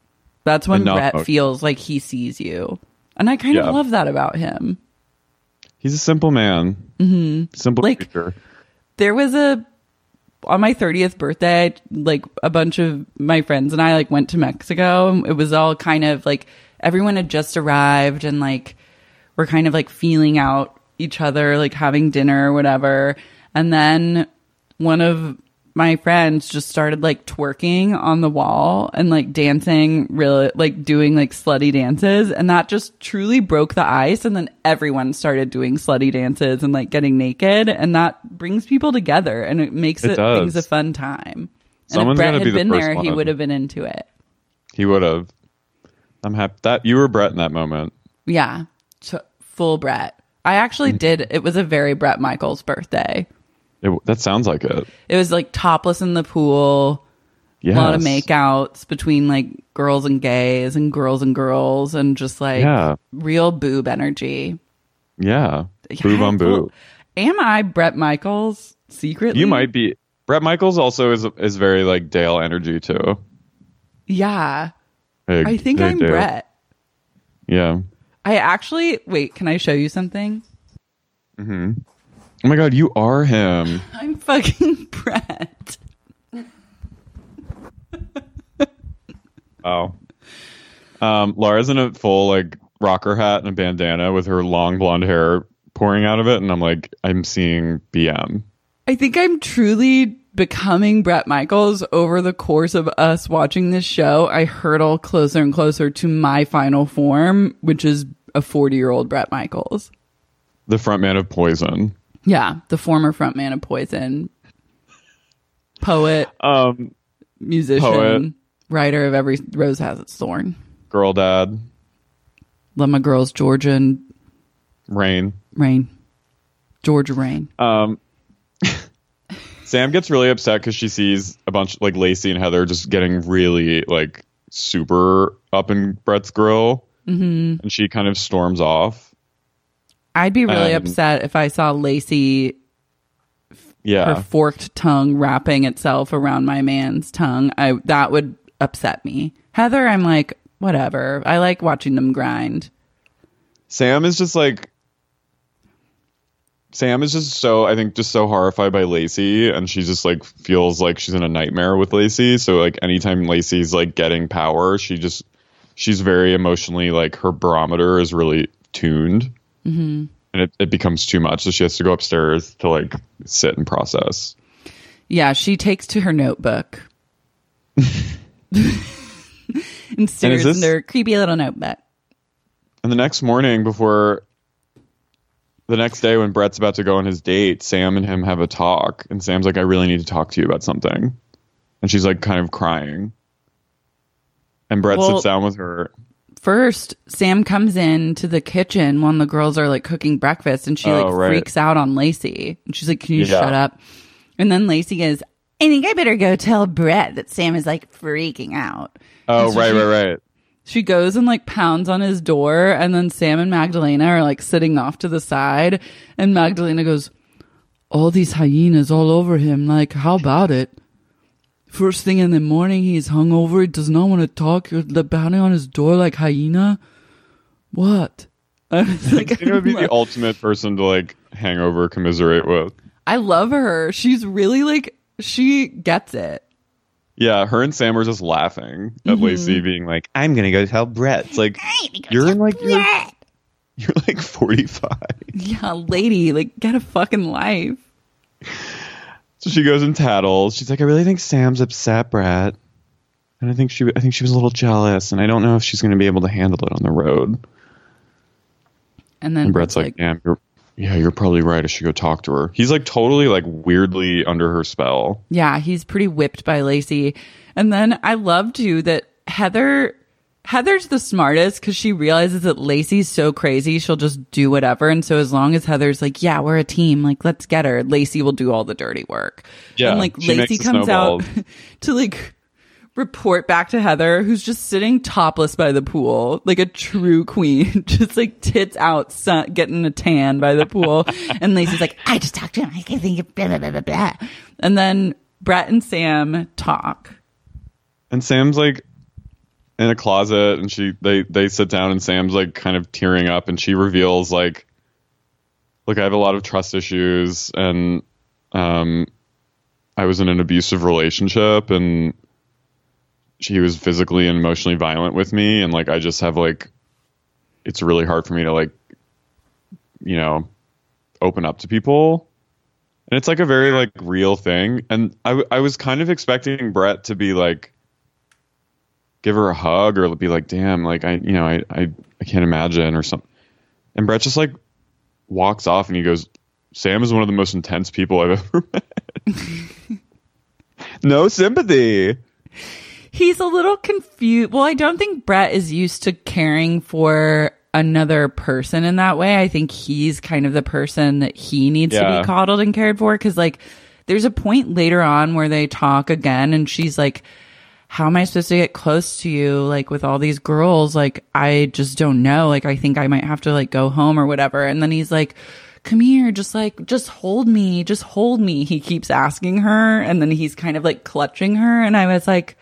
That's when not Brett feels like he sees you. And I kind Yeah. of love that about him. He's a simple man. Mm-hmm. Simple Like- creature. There was a on my 30th birthday, like a bunch of my friends and I like went to Mexico. It was all kind of like everyone had just arrived and like we're kind of like feeling out each other, like having dinner or whatever. And then one of my friends just started like twerking on the wall and like dancing really like doing like slutty dances and that just truly broke the ice and then everyone started doing slutty dances and like getting naked and that brings people together and it makes It it, things a fun time. and if Brett had be been there, he would have been into it. He would have. I'm happy that you were Brett in that moment. Yeah, t- full Brett. I actually Mm. did. It was a very Bret Michaels birthday. It, that sounds like it. It was like topless in the pool, Yes. A lot of makeouts between like girls and gays and girls and girls and just like Yeah. real boob energy. Yeah. Boob Yeah, on boob. Am I Bret Michaels secretly? You might be. Bret Michaels also is is very like Dale energy too. Yeah. Big- I think big I'm Dale. Brett. Yeah. I actually wait, can I show you something? Mm-hmm. Oh my god, you are him. I'm fucking Brett. Oh. Um, Laura's in a full like rocker hat and a bandana with her long blonde hair pouring out of it, and I'm like, I'm seeing BM. I think I'm truly becoming Bret Michaels over the course of us watching this show. I hurtle closer and closer to my final form, which is a 40 year old Bret Michaels. The frontman of Poison. Yeah, the former frontman of Poison, poet, Um, musician, Poet. writer of Every Rose Has Its Thorn. girl dad, Let my girls, Jorja and Rain. Rain. Jorja Rain. Um, Sam gets really upset because she sees a bunch like Lacey and Heather just getting really like super up in Brett's grill, mm-hmm. and she kind of storms off. I'd be really Um, upset if I saw Lacey Yeah, her forked tongue wrapping itself around my man's tongue. I that would upset me. Heather, I'm like, whatever. I like watching them grind. Sam is just like Sam is just so I think just so horrified by Lacey and she just like feels like she's in a nightmare with Lacey. So like anytime Lacey's like getting power, she just she's very emotionally like her barometer is really tuned. Mm-hmm. And it, it becomes too much. So she has to go upstairs to like sit and process. Yeah, she takes to her notebook. and stares into her creepy little notebook. And the next morning before the next day when Brett's about to go on his date, Sam and him have a talk and Sam's like I really need to talk to you about something. And she's like kind of crying. And Brett Well- sits down with her. First, Sam comes in to the kitchen when the girls are like cooking breakfast and she Oh, like right. freaks out on Lacey. And she's like, Can you Yeah. shut up? And then Lacey goes, I think I better go tell Brett that Sam is like freaking out. Oh, so right, she- right, right. She goes and like pounds on his door, and then Sam and Magdalena are like sitting off to the side. And Magdalena goes, All these hyenas all over him. Like, how about it? First thing in the morning, he's hungover. He does not want to talk. You're the- pounding on his door like hyena. What? I was like, It would be the ultimate person to like hangover commiserate with. I love her. She's really like, she gets it. Yeah, her and Sam are just laughing at Mm-hmm. Lacey being like, I'm gonna go tell Brett. It's like you're in like you're, you're like forty five. Yeah, lady, like, get a fucking life. So she goes and tattles. She's like, I really think Sam's upset, Brett. And I think she I think she was a little jealous, and I don't know if she's gonna be able to handle it on the road. And then And Brett's like, Damn, you're yeah, you're probably right. I should go talk to her. He's like totally like weirdly under her spell. Yeah, he's pretty whipped by Lacey. And then I love too that Heather Heather's the smartest because she realizes that Lacey's so crazy, she'll just do whatever. And so as long as Heather's like, yeah, we're a team, like let's get her, Lacey will do all the dirty work. Yeah, and like Lacey comes out to like report back to Heather, who's just sitting topless by the pool, like a true queen, just like tits out, sun, getting a tan by the pool. and Lacey's like, I just talked to him. I can think of blah, blah, blah, blah, blah. And then Brett and Sam talk. And Sam's like in a closet and she they they sit down and Sam's like kind of tearing up and she reveals like look, I have a lot of trust issues and um I was in an abusive relationship and she was physically and emotionally violent with me and like I just have like it's really hard for me to like you know open up to people. And it's like a very like real thing. And I I was kind of expecting brett to be like give her a hug or be like damn like i you know i i, I can't imagine or something and brett just like walks off and he goes sam is one of the most intense people i've ever met no sympathy He's a little confused. Well, I don't think Brett is used to caring for another person in that way. I think he's kind of the person that he needs to be coddled and cared for. Cause like there's a point later on where they talk again and she's like, how am I supposed to get close to you? Like with all these girls, like I just don't know. Like I think I might have to like go home or whatever. And then he's like, come here, just like, just hold me, just hold me. He keeps asking her and then he's kind of like clutching her. And I was like,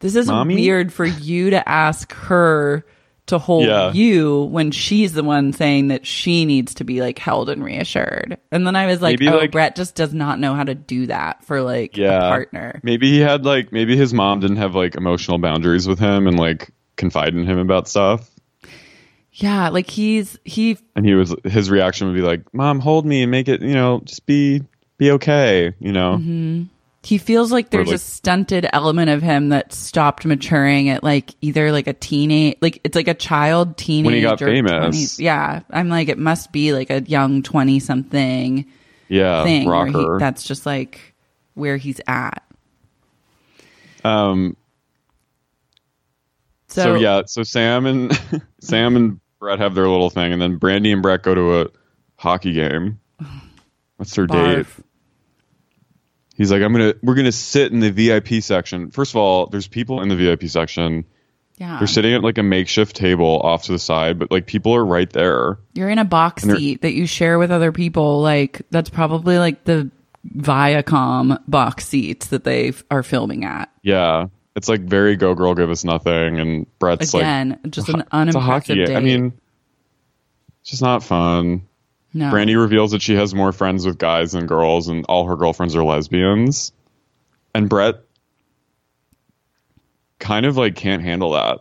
this is Mommy? weird for you to ask her to hold Yeah. you when she's the one saying that she needs to be like held and reassured. And then I was like, Maybe, oh, like- Brett just does not know how to do that for like yeah a partner. maybe he had like maybe his mom didn't have like emotional boundaries with him and like confide in him about stuff Yeah, like he's he and he was his reaction would be like mom hold me and make it you know just be be okay you know Mm-hmm. He feels like there's like- a stunted element of him that stopped maturing at like either like a teenage like it's like a child teenage When he got famous. 20s. Yeah, I'm like it must be like a young 20 something yeah thing rocker he, that's just like where he's at. um So, so, yeah so sam and sam and brett have their little thing and then brandy and brett go to a hockey game what's their date barf. He's like i'm gonna we're gonna sit in the vip section first of all there's people in the vip section Yeah. they're sitting at like a makeshift table off to the side but like people are right there You're in a box seat that you share with other people. Like that's probably like the Viacom box seats that they are filming at. yeah it's like very go girl give us nothing and brett's Again, like just an unimpressive it's a hockey date. i mean it's just not fun no. Brandy reveals that she has more friends with guys than girls, and all her girlfriends are lesbians. And Brett kind of like can't handle that.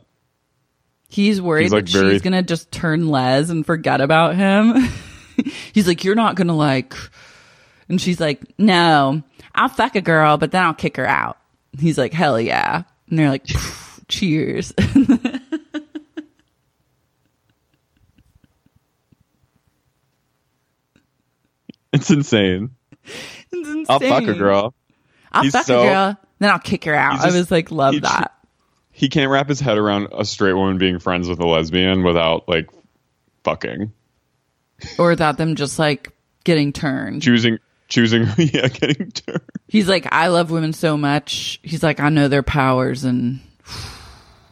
He's worried He's, like, that very- she's gonna just turn Les and forget about him. He's like, "You're not gonna like," and she's like, "No, I'll fuck a girl, but then I'll kick her out." He's like, "Hell yeah!" And they're like, "Cheers." It's insane. It's I'll fuck a girl. I'll He's fuck so- a girl, then I'll kick her out. He's I was like, love he- that. He can't wrap his head around a straight woman being friends with a lesbian without like fucking Or without them just like getting turned. choosing choosing yeah getting turned. He's like, I love women so much. He's like, I know their powers, and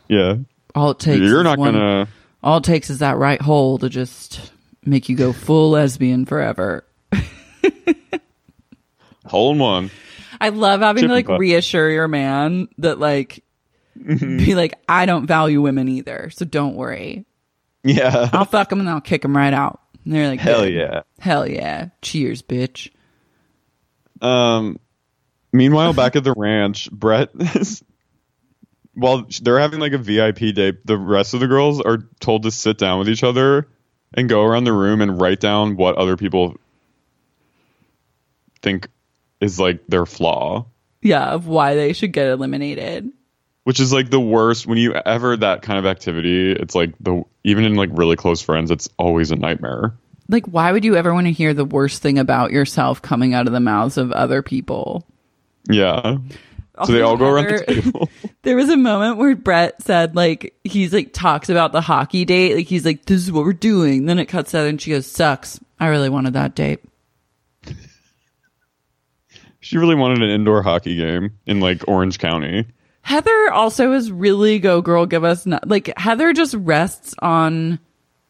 Yeah, all it takes you're not one, gonna. all it takes is that right hole to just make you go full lesbian forever. Hole in one. I love having Chip to like reassure your man that like be like, I don't value women either, so don't worry. Yeah. I'll fuck them and I'll kick them right out. And they're like, Hell yeah. hell yeah, cheers, bitch. Um. Meanwhile, back at the ranch, Brett is. While they're having like a VIP day, the rest of the girls are told to sit down with each other and go around the room and write down what other people think is like their flaw, Yeah, of why they should get eliminated. which is like the worst. When you ever that kind of activity, it's like the even in like really close friends, it's always a nightmare. Like, why would you ever want to hear the worst thing about yourself coming out of the mouths of other people? Yeah. So they all go around the table. There was a moment where Brett said, like, he's like talks about the hockey date. Like, he's like, this is what we're doing. Then it cuts out and she goes, sucks. I really wanted that date. She really wanted an indoor hockey game in like Orange County. Heather also is really go girl, give us no- like Heather just rests on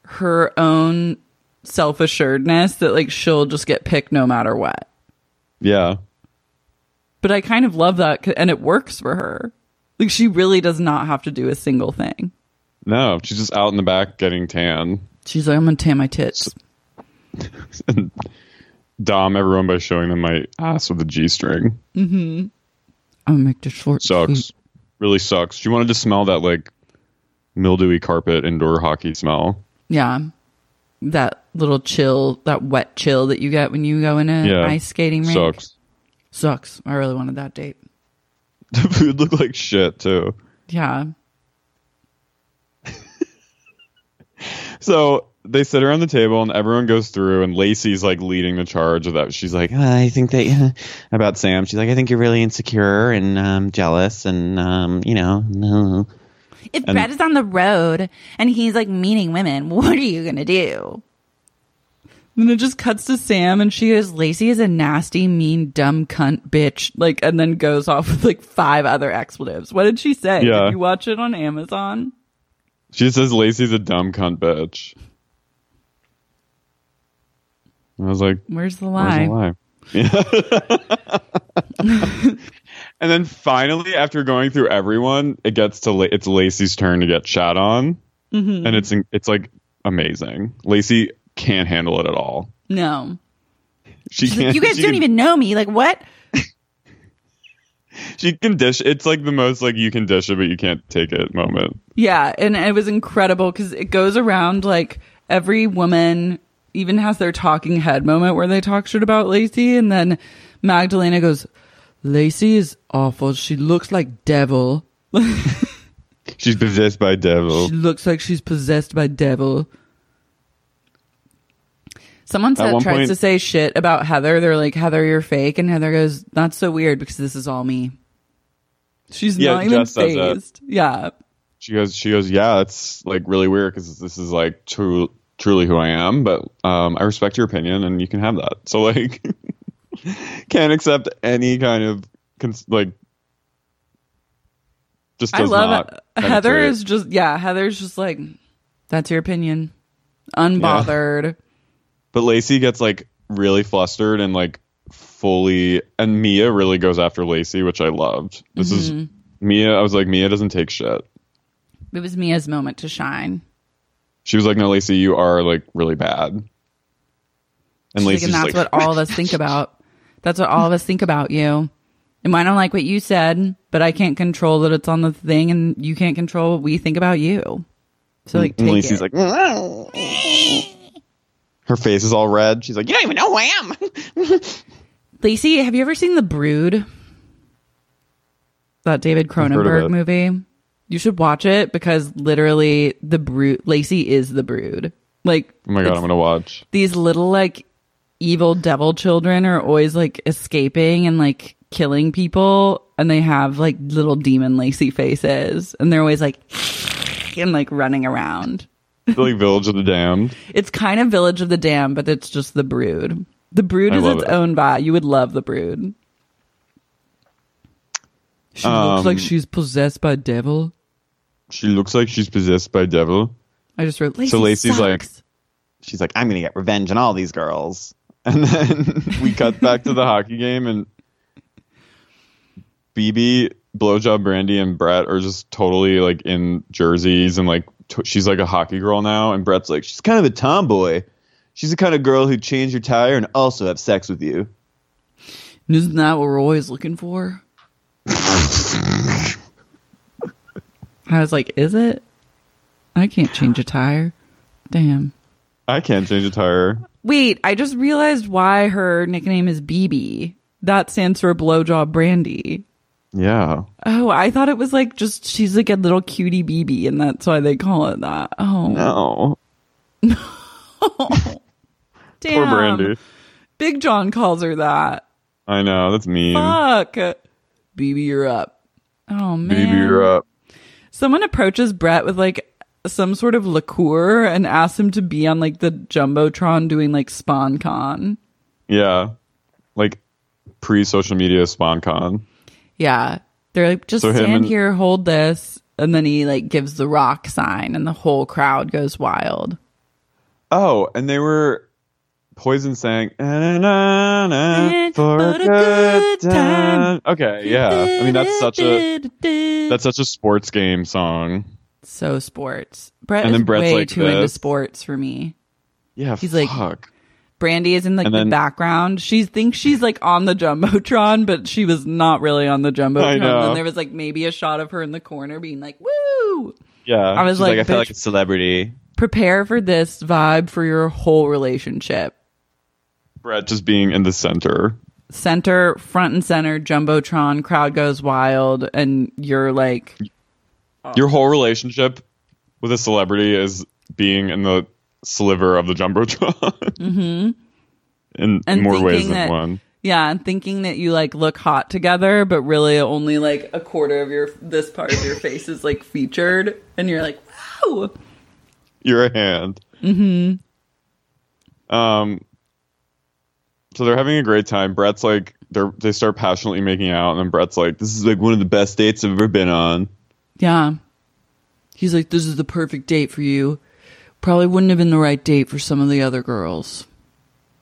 her own self assuredness that like she'll just get picked no matter what. Yeah. But I kind of love that, and it works for her. Like she really does not have to do a single thing. No, she's just out in the back getting tan. She's like, I'm gonna tan my tits. and dom everyone by showing them my ass with a G string. Mm-hmm. I'm gonna make this short. Sucks. sweet. Really sucks. She wanted to smell that like mildewy carpet indoor hockey smell. Yeah. That little chill, that wet chill that you get when you go in a Yeah. ice skating rink. Sucks. Sucks. I really wanted that date. The food looked like shit too. Yeah. So they sit around the table and everyone goes through and Lacey's like leading the charge of that. She's like, Uh, I think that uh, about Sam. She's like, I think you're really insecure and um, jealous, and um, you know, no. If Brett is on the road and he's like meeting women, what are you gonna do? Then it just cuts to Sam and she goes, Lacey is a nasty, mean, dumb cunt bitch. Like, and then goes off with like five other expletives. What did she say? Yeah. Did you watch it on Amazon? She says Lacey's a dumb cunt bitch. And I was like, Where's the where's lie? the lie? and then finally, after going through everyone, it gets to La- it's Lacey's turn to get shat on, Mm-hmm. and it's it's like amazing. Lacey can't handle it at all. No. She She's can't. like, you guys don't can- even know me. Like, what? She can dish. It's like the most like you can dish it, but you can't take it moment. Yeah, and it was incredible because it goes around like every woman even has their talking head moment where they talk shit about Lacey, and then Magdalena goes, "Lacey is awful. She looks like devil. She's possessed by devil. She looks like she's possessed by devil." Someone said tries point- to say shit about Heather. They're like, "Heather, you're fake," and Heather goes, "That's so weird because this is all me." She's Yeah, not even Jess says that. phased. Yeah. She goes. She goes. Yeah, it's like really weird because this is like true, truly who I am. But um, I respect your opinion, and you can have that. So like, can't accept any kind of cons- like. Just I love it. Heather is just yeah. Heather's just like that's your opinion, unbothered. But Lacey gets like really flustered and like fully, and Mia really goes after Lacey, which I loved. This is Mm-hmm. Mia. I was like, Mia doesn't take shit. It was Mia's moment to shine. She was like, "No, Lacey, you are like really bad." And She's like, and that's like, what all of us think about. That's what all of us think about you. And I don't like what you said, but I can't control that it's on the thing, and you can't control what we think about you. So like, and Lacey's it. like, her face is all red. She's like, "You don't even know who I am." Lacey, have you ever seen The Brood? That David Cronenberg movie. You should watch it because literally the brood Lacey is the brood. Like Oh my god, I'm gonna watch. these little like evil devil children are always like escaping and like killing people and they have like little demon Lacey faces and they're always like and like running around. like Village of the Damned. It's kind of Village of the Damned, but it's just the brood. The brood I is its it. own vibe. You would love the brood. She looks like Um, she's possessed by devil. She looks like she's possessed by devil. I just wrote Lacey So Lacey's like- She's like, I'm gonna get revenge on all these girls. And then we cut back to the hockey game, and BB, Blowjob, Brandy, and Brett are just totally like in jerseys, and like t- she's like a hockey girl now, and Brett's like, she's kind of a tomboy. She's the kind of girl who'd change your tire and also have sex with you. Isn't that what we're always looking for? I was like, is it? I can't change a tire. Damn. I can't change a tire. Wait, I just realized why her nickname is BB. That stands for blowjob brandy. Yeah. Oh, I thought it was like just she's like a little cutie BB, and that's why they call it that. Oh, No. damn. Poor Brandy. Big John calls her that. I know. That's mean. Fuck. BB, you're up. Oh man. BB, you're up. Someone approaches Brett with like some sort of liqueur and asks him to be on like the jumbotron doing like sponcon. Yeah. Like pre social media sponcon. Yeah, they're like, just So stand and- here, hold this, and then he like gives the rock sign, and the whole crowd goes wild. Oh, and they were Poison sang "Na-na-na-na, Eh, for a good time. Okay, yeah. I mean that's such a That's such a sports game song. so sports. Brett And is then Brett's way like too into this. sports for me. Yeah, He's like- fuck. Brandy is in like And the background. She thinks she's like on the jumbotron, but she was not really on the jumbotron. And there was like maybe a shot of her in the corner being like, "Woo!" yeah. I was like, like, I feel like "Bitch, a celebrity. prepare for this vibe for your whole relationship. Brett just being in the center. Center, front and center, jumbotron, crowd goes wild, and you're like, Your whole relationship with a celebrity is being in the sliver of the jumbotron. mm-hmm. In and more ways than that, one. Yeah, and thinking that you like look hot together, but really only like a quarter of your this part of your face is like featured, and you're like, wow. You're a hand. Um, so they're having a great time. Brett's like, they're they start passionately making out, and then Brett's like, "This is like one of the best dates I've ever been on." Yeah. He's like, this is the perfect date for you. Probably wouldn't have been the right date for some of the other girls.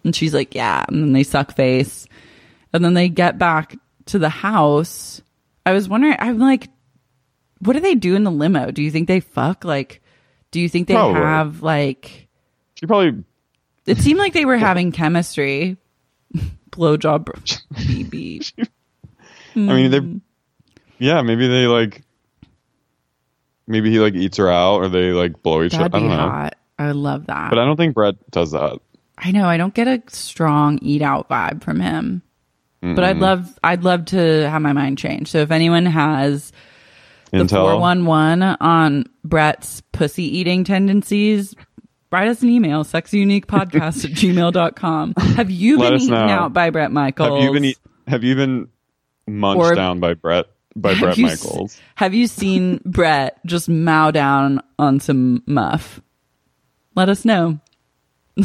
And she's like, yeah. And then they suck face. And then they get back to the house. I was wondering, I'm like, what do they do in the limo? Do you think they fuck? Like, do you think they Probably. have, like, She probably it seemed like they were having chemistry. Blowjob BB. I mean, they, Hmm. yeah, maybe they like, maybe he like eats her out, or they like blow each other. I don't know, hot. I love that. but I don't think Brett does that. I know I don't get a strong eat out vibe from him. But I'd love I'd love to have my mind changed. So if anyone has the Intel. 411 on Brett's pussy eating tendencies, write us an email, sexyuniquepodcast at gmail.com. Have you Let been eaten know. out by Brett Michaels? Have you been Have you been munched Or- down by Brett by Brett you Michaels? Have you seen Brett just mow down on some muff? Let us know.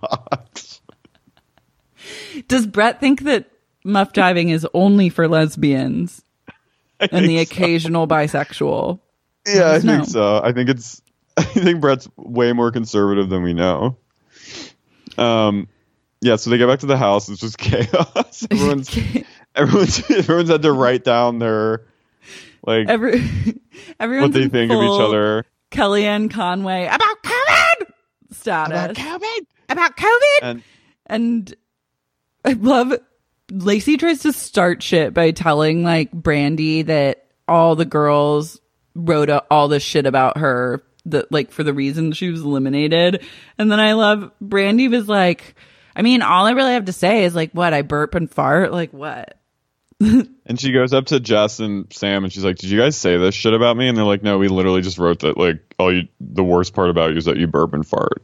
Box. Does Brett think that muff diving is only for lesbians and the occasional bisexual? Yeah, I know. think so. I think it's. I think Brett's way more conservative than we know. Um, yeah. So they get back to the house. It's just chaos. Everyone's everyone's everyone's had to write down their like Every, everyone's what they think of each other. Kellyanne Conway about COVID status. About COVID. About COVID. And And I love Lacey tries to start shit by telling like Brandy that all the girls wrote all this shit about her that like for the reason she was eliminated. And then I love Brandy was like, I mean, all I really have to say is like, what I burp and fart, like what? and she goes up to Jess and Sam and she's like, "Did you guys say this shit about me?" And they're like, "No, we literally just wrote that. Like, all you the worst part about you is that you burp and fart."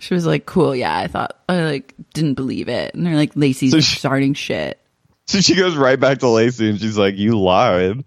She was like, cool, yeah. I thought I like didn't believe it, and they're like, Lacey's So she- starting shit. So she goes right back to Lacey and she's like, "You lied."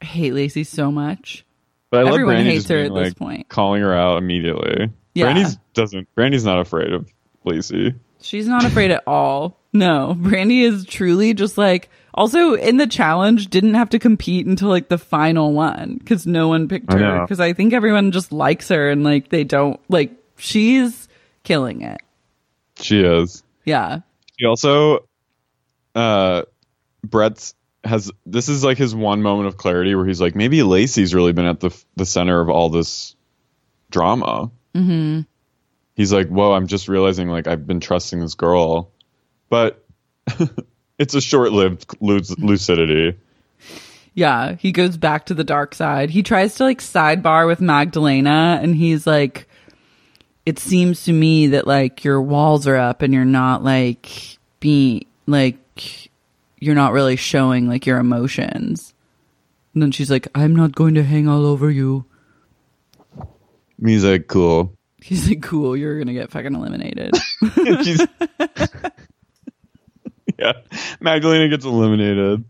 I hate Lacey so much. But I love Everyone Brandy hates her being, at this point. calling her out immediately. Yeah. Brandy's doesn't. Brandy's not afraid of Lacey. She's not afraid at all. No, Brandy is truly just like. Also, in the challenge, didn't have to compete until like the final one because no one picked her. Because I think everyone just likes her and like they don't like. She's killing it. She is. Yeah, She also, uh, Brett's has this is like his one moment of clarity where he's like, maybe Lacey's really been at the the center of all this drama. Mm-hmm. He's like, whoa, I'm just realizing like I've been trusting this girl, but it's a short lived lucidity. Yeah, he goes back to the dark side. He tries to like sidebar with Magdalena and he's like it seems to me that like your walls are up and you're not like being like you're not really showing like your emotions. And then she's like, "I'm not going to hang all over you." He's like, cool. He's like, "Cool, you're going to get fucking eliminated." Yeah, Magdalena gets eliminated.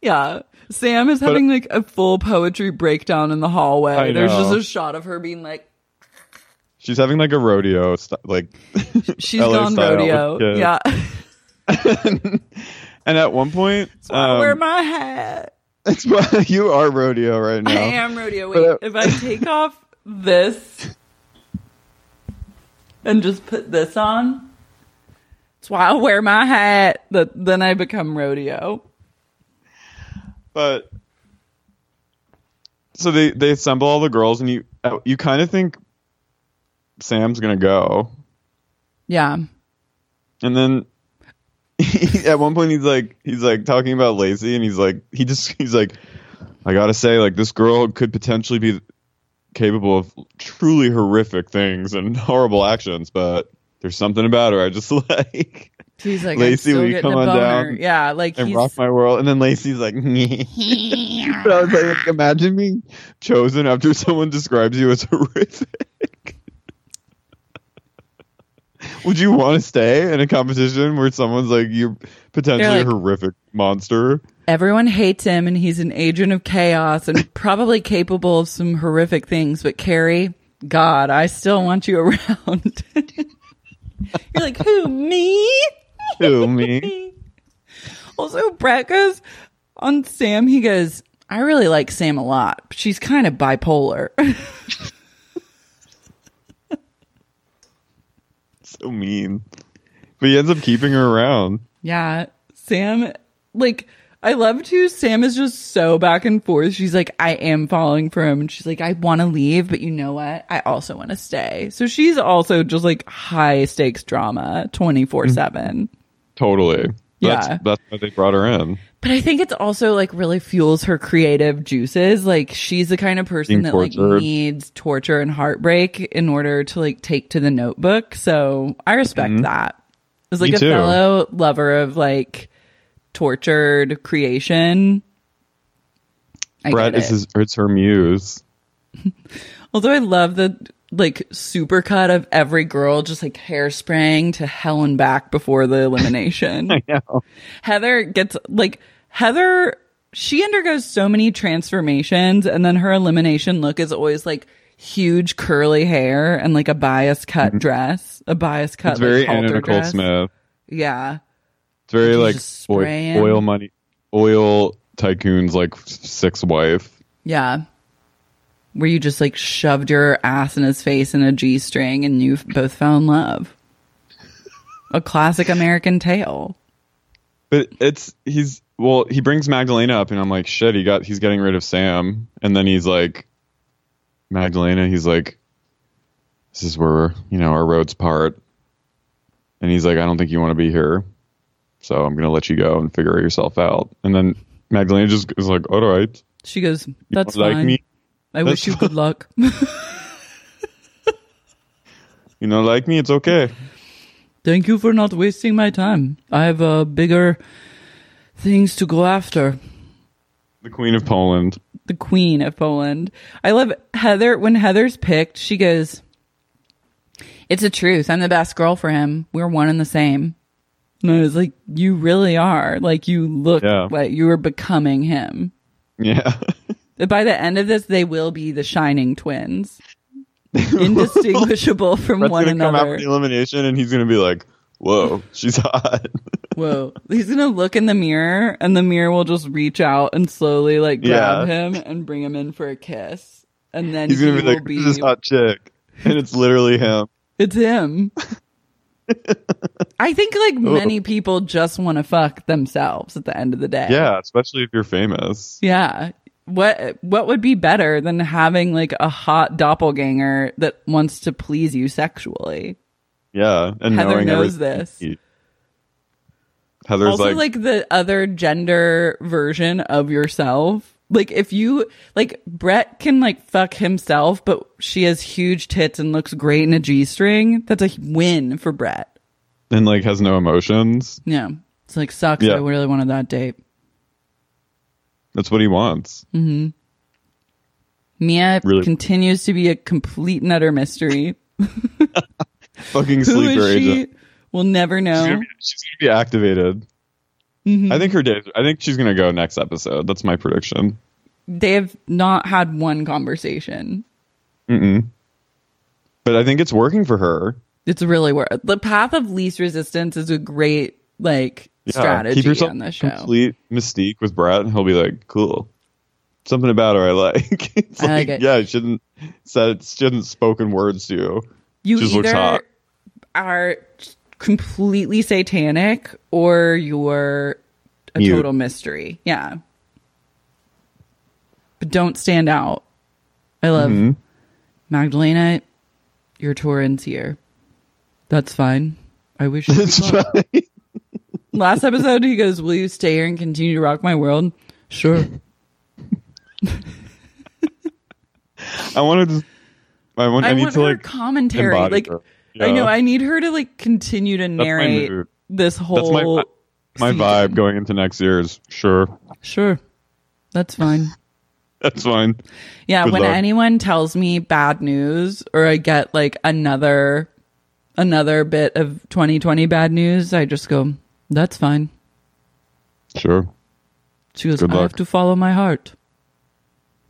yeah. Sam is having like a full poetry breakdown in the hallway. There's just a shot of her being like She's having like a rodeo, st- like she's LA gone rodeo. Yeah. And at one point, I um, wear my hat. it's why you are rodeo right now. I am rodeo. But, Wait, uh, if I take off this and just put this on, that's why I wear my hat. That then I become rodeo. But so they they assemble all the girls, and you uh, you kind of think Sam's gonna go, Yeah, and then at one point he's like he's like talking about Lacey, and he's like he just he's like I gotta say like this girl could potentially be capable of truly horrific things and horrible actions, but there's something about her I just like. he's like Lacey, will you come on down Yeah, like and he's rock my world. And then Lacey's like, but I was like, imagine being chosen after someone describes you as horrific. Would you want to stay in a competition where someone's like, you're potentially like- a horrific monster? everyone hates him, and he's an agent of chaos and probably capable of some horrific things. But Carrie, God, I still want you around. You're like, who, me? Who me? Also, Brett goes on Sam, he goes, I really like Sam a lot. She's kind of bipolar. So mean. But he ends up keeping her around. yeah. Sam, like, I love too. Sam is just so back and forth. She's like, I am falling for him. And she's like, I want to leave, but you know what? I also want to stay. So she's also just like high stakes drama 24 7. Totally. That's, Yeah. That's why they brought her in. But I think it's also like really fuels her creative juices. Like she's the kind of person Being that like needs torture and heartbreak in order to like take to the notebook. So I respect that. As like Mm-hmm. Me a too. fellow lover of like tortured creation. I Brett is his, it's her muse. Although I love the like super cut of every girl just like hairspraying to hell and back before the elimination. I know. Heather gets like Heather she undergoes so many transformations and then her elimination look is always like huge curly hair and like a bias cut dress, a bias cut Mm-hmm. It's very like, halter Anna Nicole dress. Smith. Yeah. It's very Like, like oil, oil money, oil tycoon's like sixth wife. Yeah. Where you just like shoved your ass in his face in a G string and you both fell in love. A classic American tale. But it's he's well, he brings Magdalena up, and I'm like, shit, he got he's getting rid of Sam, and then he's like, Magdalena, he's like, this is where you know our roads part, and he's like, I don't think you want to be here, so I'm gonna let you go and figure yourself out, and then Magdalena just is like, all right, She goes, That's like fine. me, I wish you good luck. you know, like me, it's okay. Thank you for not wasting my time. I have uh, bigger things to go after. The Queen of Poland. The Queen of Poland. I love Heather. When Heather's picked, she goes, It's the truth. I'm the best girl for him. We're one and the same. And I was like, You really are. Like, you look Yeah. like you are becoming him. Yeah. By the end of this, they will be the shining twins, indistinguishable from Brett's one gonna come out for the elimination, and he's gonna be like, whoa, she's hot. Whoa. He's going to look in the mirror and the mirror will just reach out and slowly like grab Yeah. him and bring him in for a kiss. And then he's gonna be like, be, this hot chick, and it's literally him. it's him. I think like oh. many people just want to fuck themselves at the end of the day. Yeah, especially if you're famous. Yeah. What what would be better than having like a hot doppelganger that wants to please you sexually? Yeah, and Heather knowing knows this. Heather's also like, like, the other gender version of yourself like if you like brett can like fuck himself but she has huge tits and looks great in a g-string that's a win for brett and like has no emotions. yeah it's like sucks Yeah. i really wanted that date That's what he wants. Mm-hmm. mia Really? continues to be a complete and utter mystery Fucking sleeper agent. we'll never She's know gonna, be, she's gonna be activated. Mm-hmm. I think her days. I think she's gonna go next episode. That's my prediction. they have not had one conversation But I think it's working for her. it's really worth the path of least resistance is a great like Yeah, strategy Keep yourself on the show complete mystique with Brett, and he'll be like, "Cool, something about her I like." it's I like it. Yeah, shouldn't said shouldn't spoken words to you. you Just either hot. are completely satanic or you're a Mute. total mystery. Yeah. But don't stand out. I love Mm-hmm. Magdalena, your tour ends here. That's fine. I wish you It's fine. Last episode, he goes, Will you stay here and continue to rock my world? Sure. I wanted to. I want. I, I need want to her like commentary. Like, her. I know, I need her to like continue to narrate this That's whole. my my vibe going into next year is sure. Sure. That's fine. That's fine. Yeah, Good when luck. anyone tells me bad news or I get like another another bit of 2020 bad news, I just go, "That's fine." Sure. She goes, Good "I luck. have to follow my heart."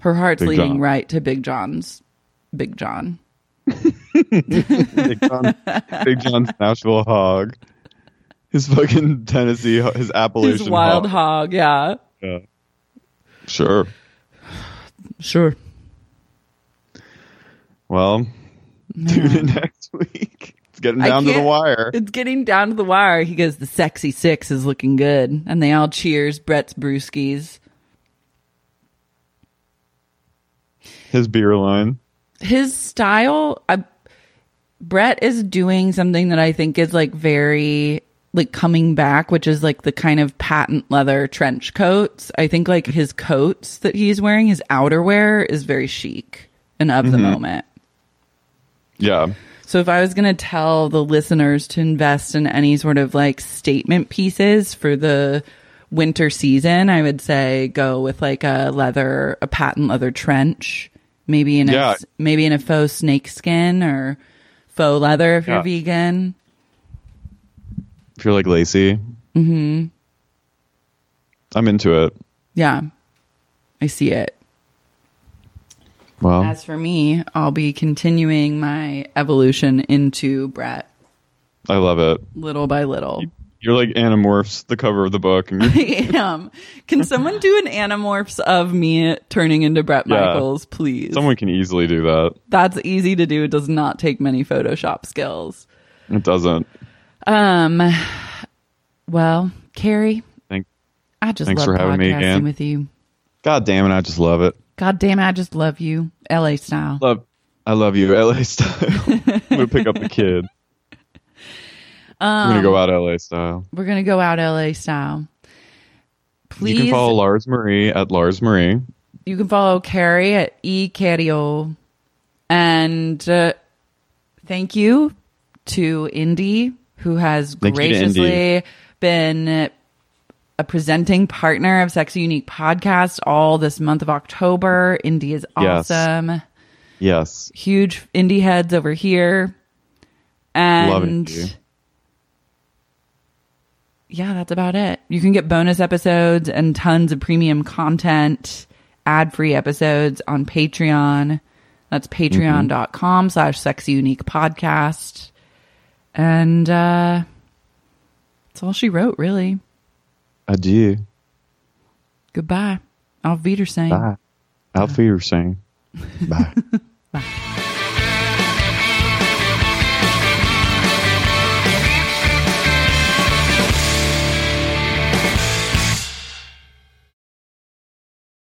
Her heart's Big leading John. right to Big John's Big John. Big, John, Big John's Nashville hog. His fucking Tennessee, his Appalachian His wild hog. hog. Yeah. Yeah. Sure. Sure. Well, tune in next week. It's getting down to the wire. It's getting down to the wire. He goes, the sexy six is looking good. And they all cheers Brett's brewskis. His beer line. His style, I, Brett is doing something that I think is like very like coming back, which is like the kind of patent leather trench coats. I think like his coats that he's wearing, his outerwear is very chic and of the mm-hmm. moment. Yeah. So if I was going to tell the listeners to invest in any sort of like statement pieces for the winter season, I would say go with like a leather, a patent leather trench, maybe in a Yeah. maybe in a faux snake skin or faux leather if Yeah. you're vegan. If you're like Lacey. Mm-hmm. I'm into it. Yeah. I see it. Well, As for me, I'll be continuing my evolution into Brett I love it. little by little. You're like Animorphs, the cover of the book. And I am. Can someone do an Animorphs of me turning into Brett Yeah. Michaels, please? someone can easily do that. That's easy to do. It does not take many Photoshop skills. It doesn't. Um, well, Carrie, Thank. I just Thanks love for having me podcasting again. with you. God damn it! I just love it. God damn it, I just love you, LA style. Love. I love you, LA style. I'm gonna pick up the kid. I'm gonna Um, go out LA style. We're gonna go out LA style. Please, You can follow Lars Marie at Lars Marie. you can follow Carrie at e Cario, and uh, thank you to Indy who has Thank graciously been a presenting partner of Sexy Unique podcast all this month of October. Indie is awesome. Yes. Huge indie heads over here, and yeah, that's about it. You can get bonus episodes and tons of premium content, ad free episodes on Patreon. That's patreon.com slash sexy unique podcast. And uh that's all she wrote, really. Adieu. Goodbye. Auf Wiedersehen. Bye. Auf Wiedersehen. Bye. Bye.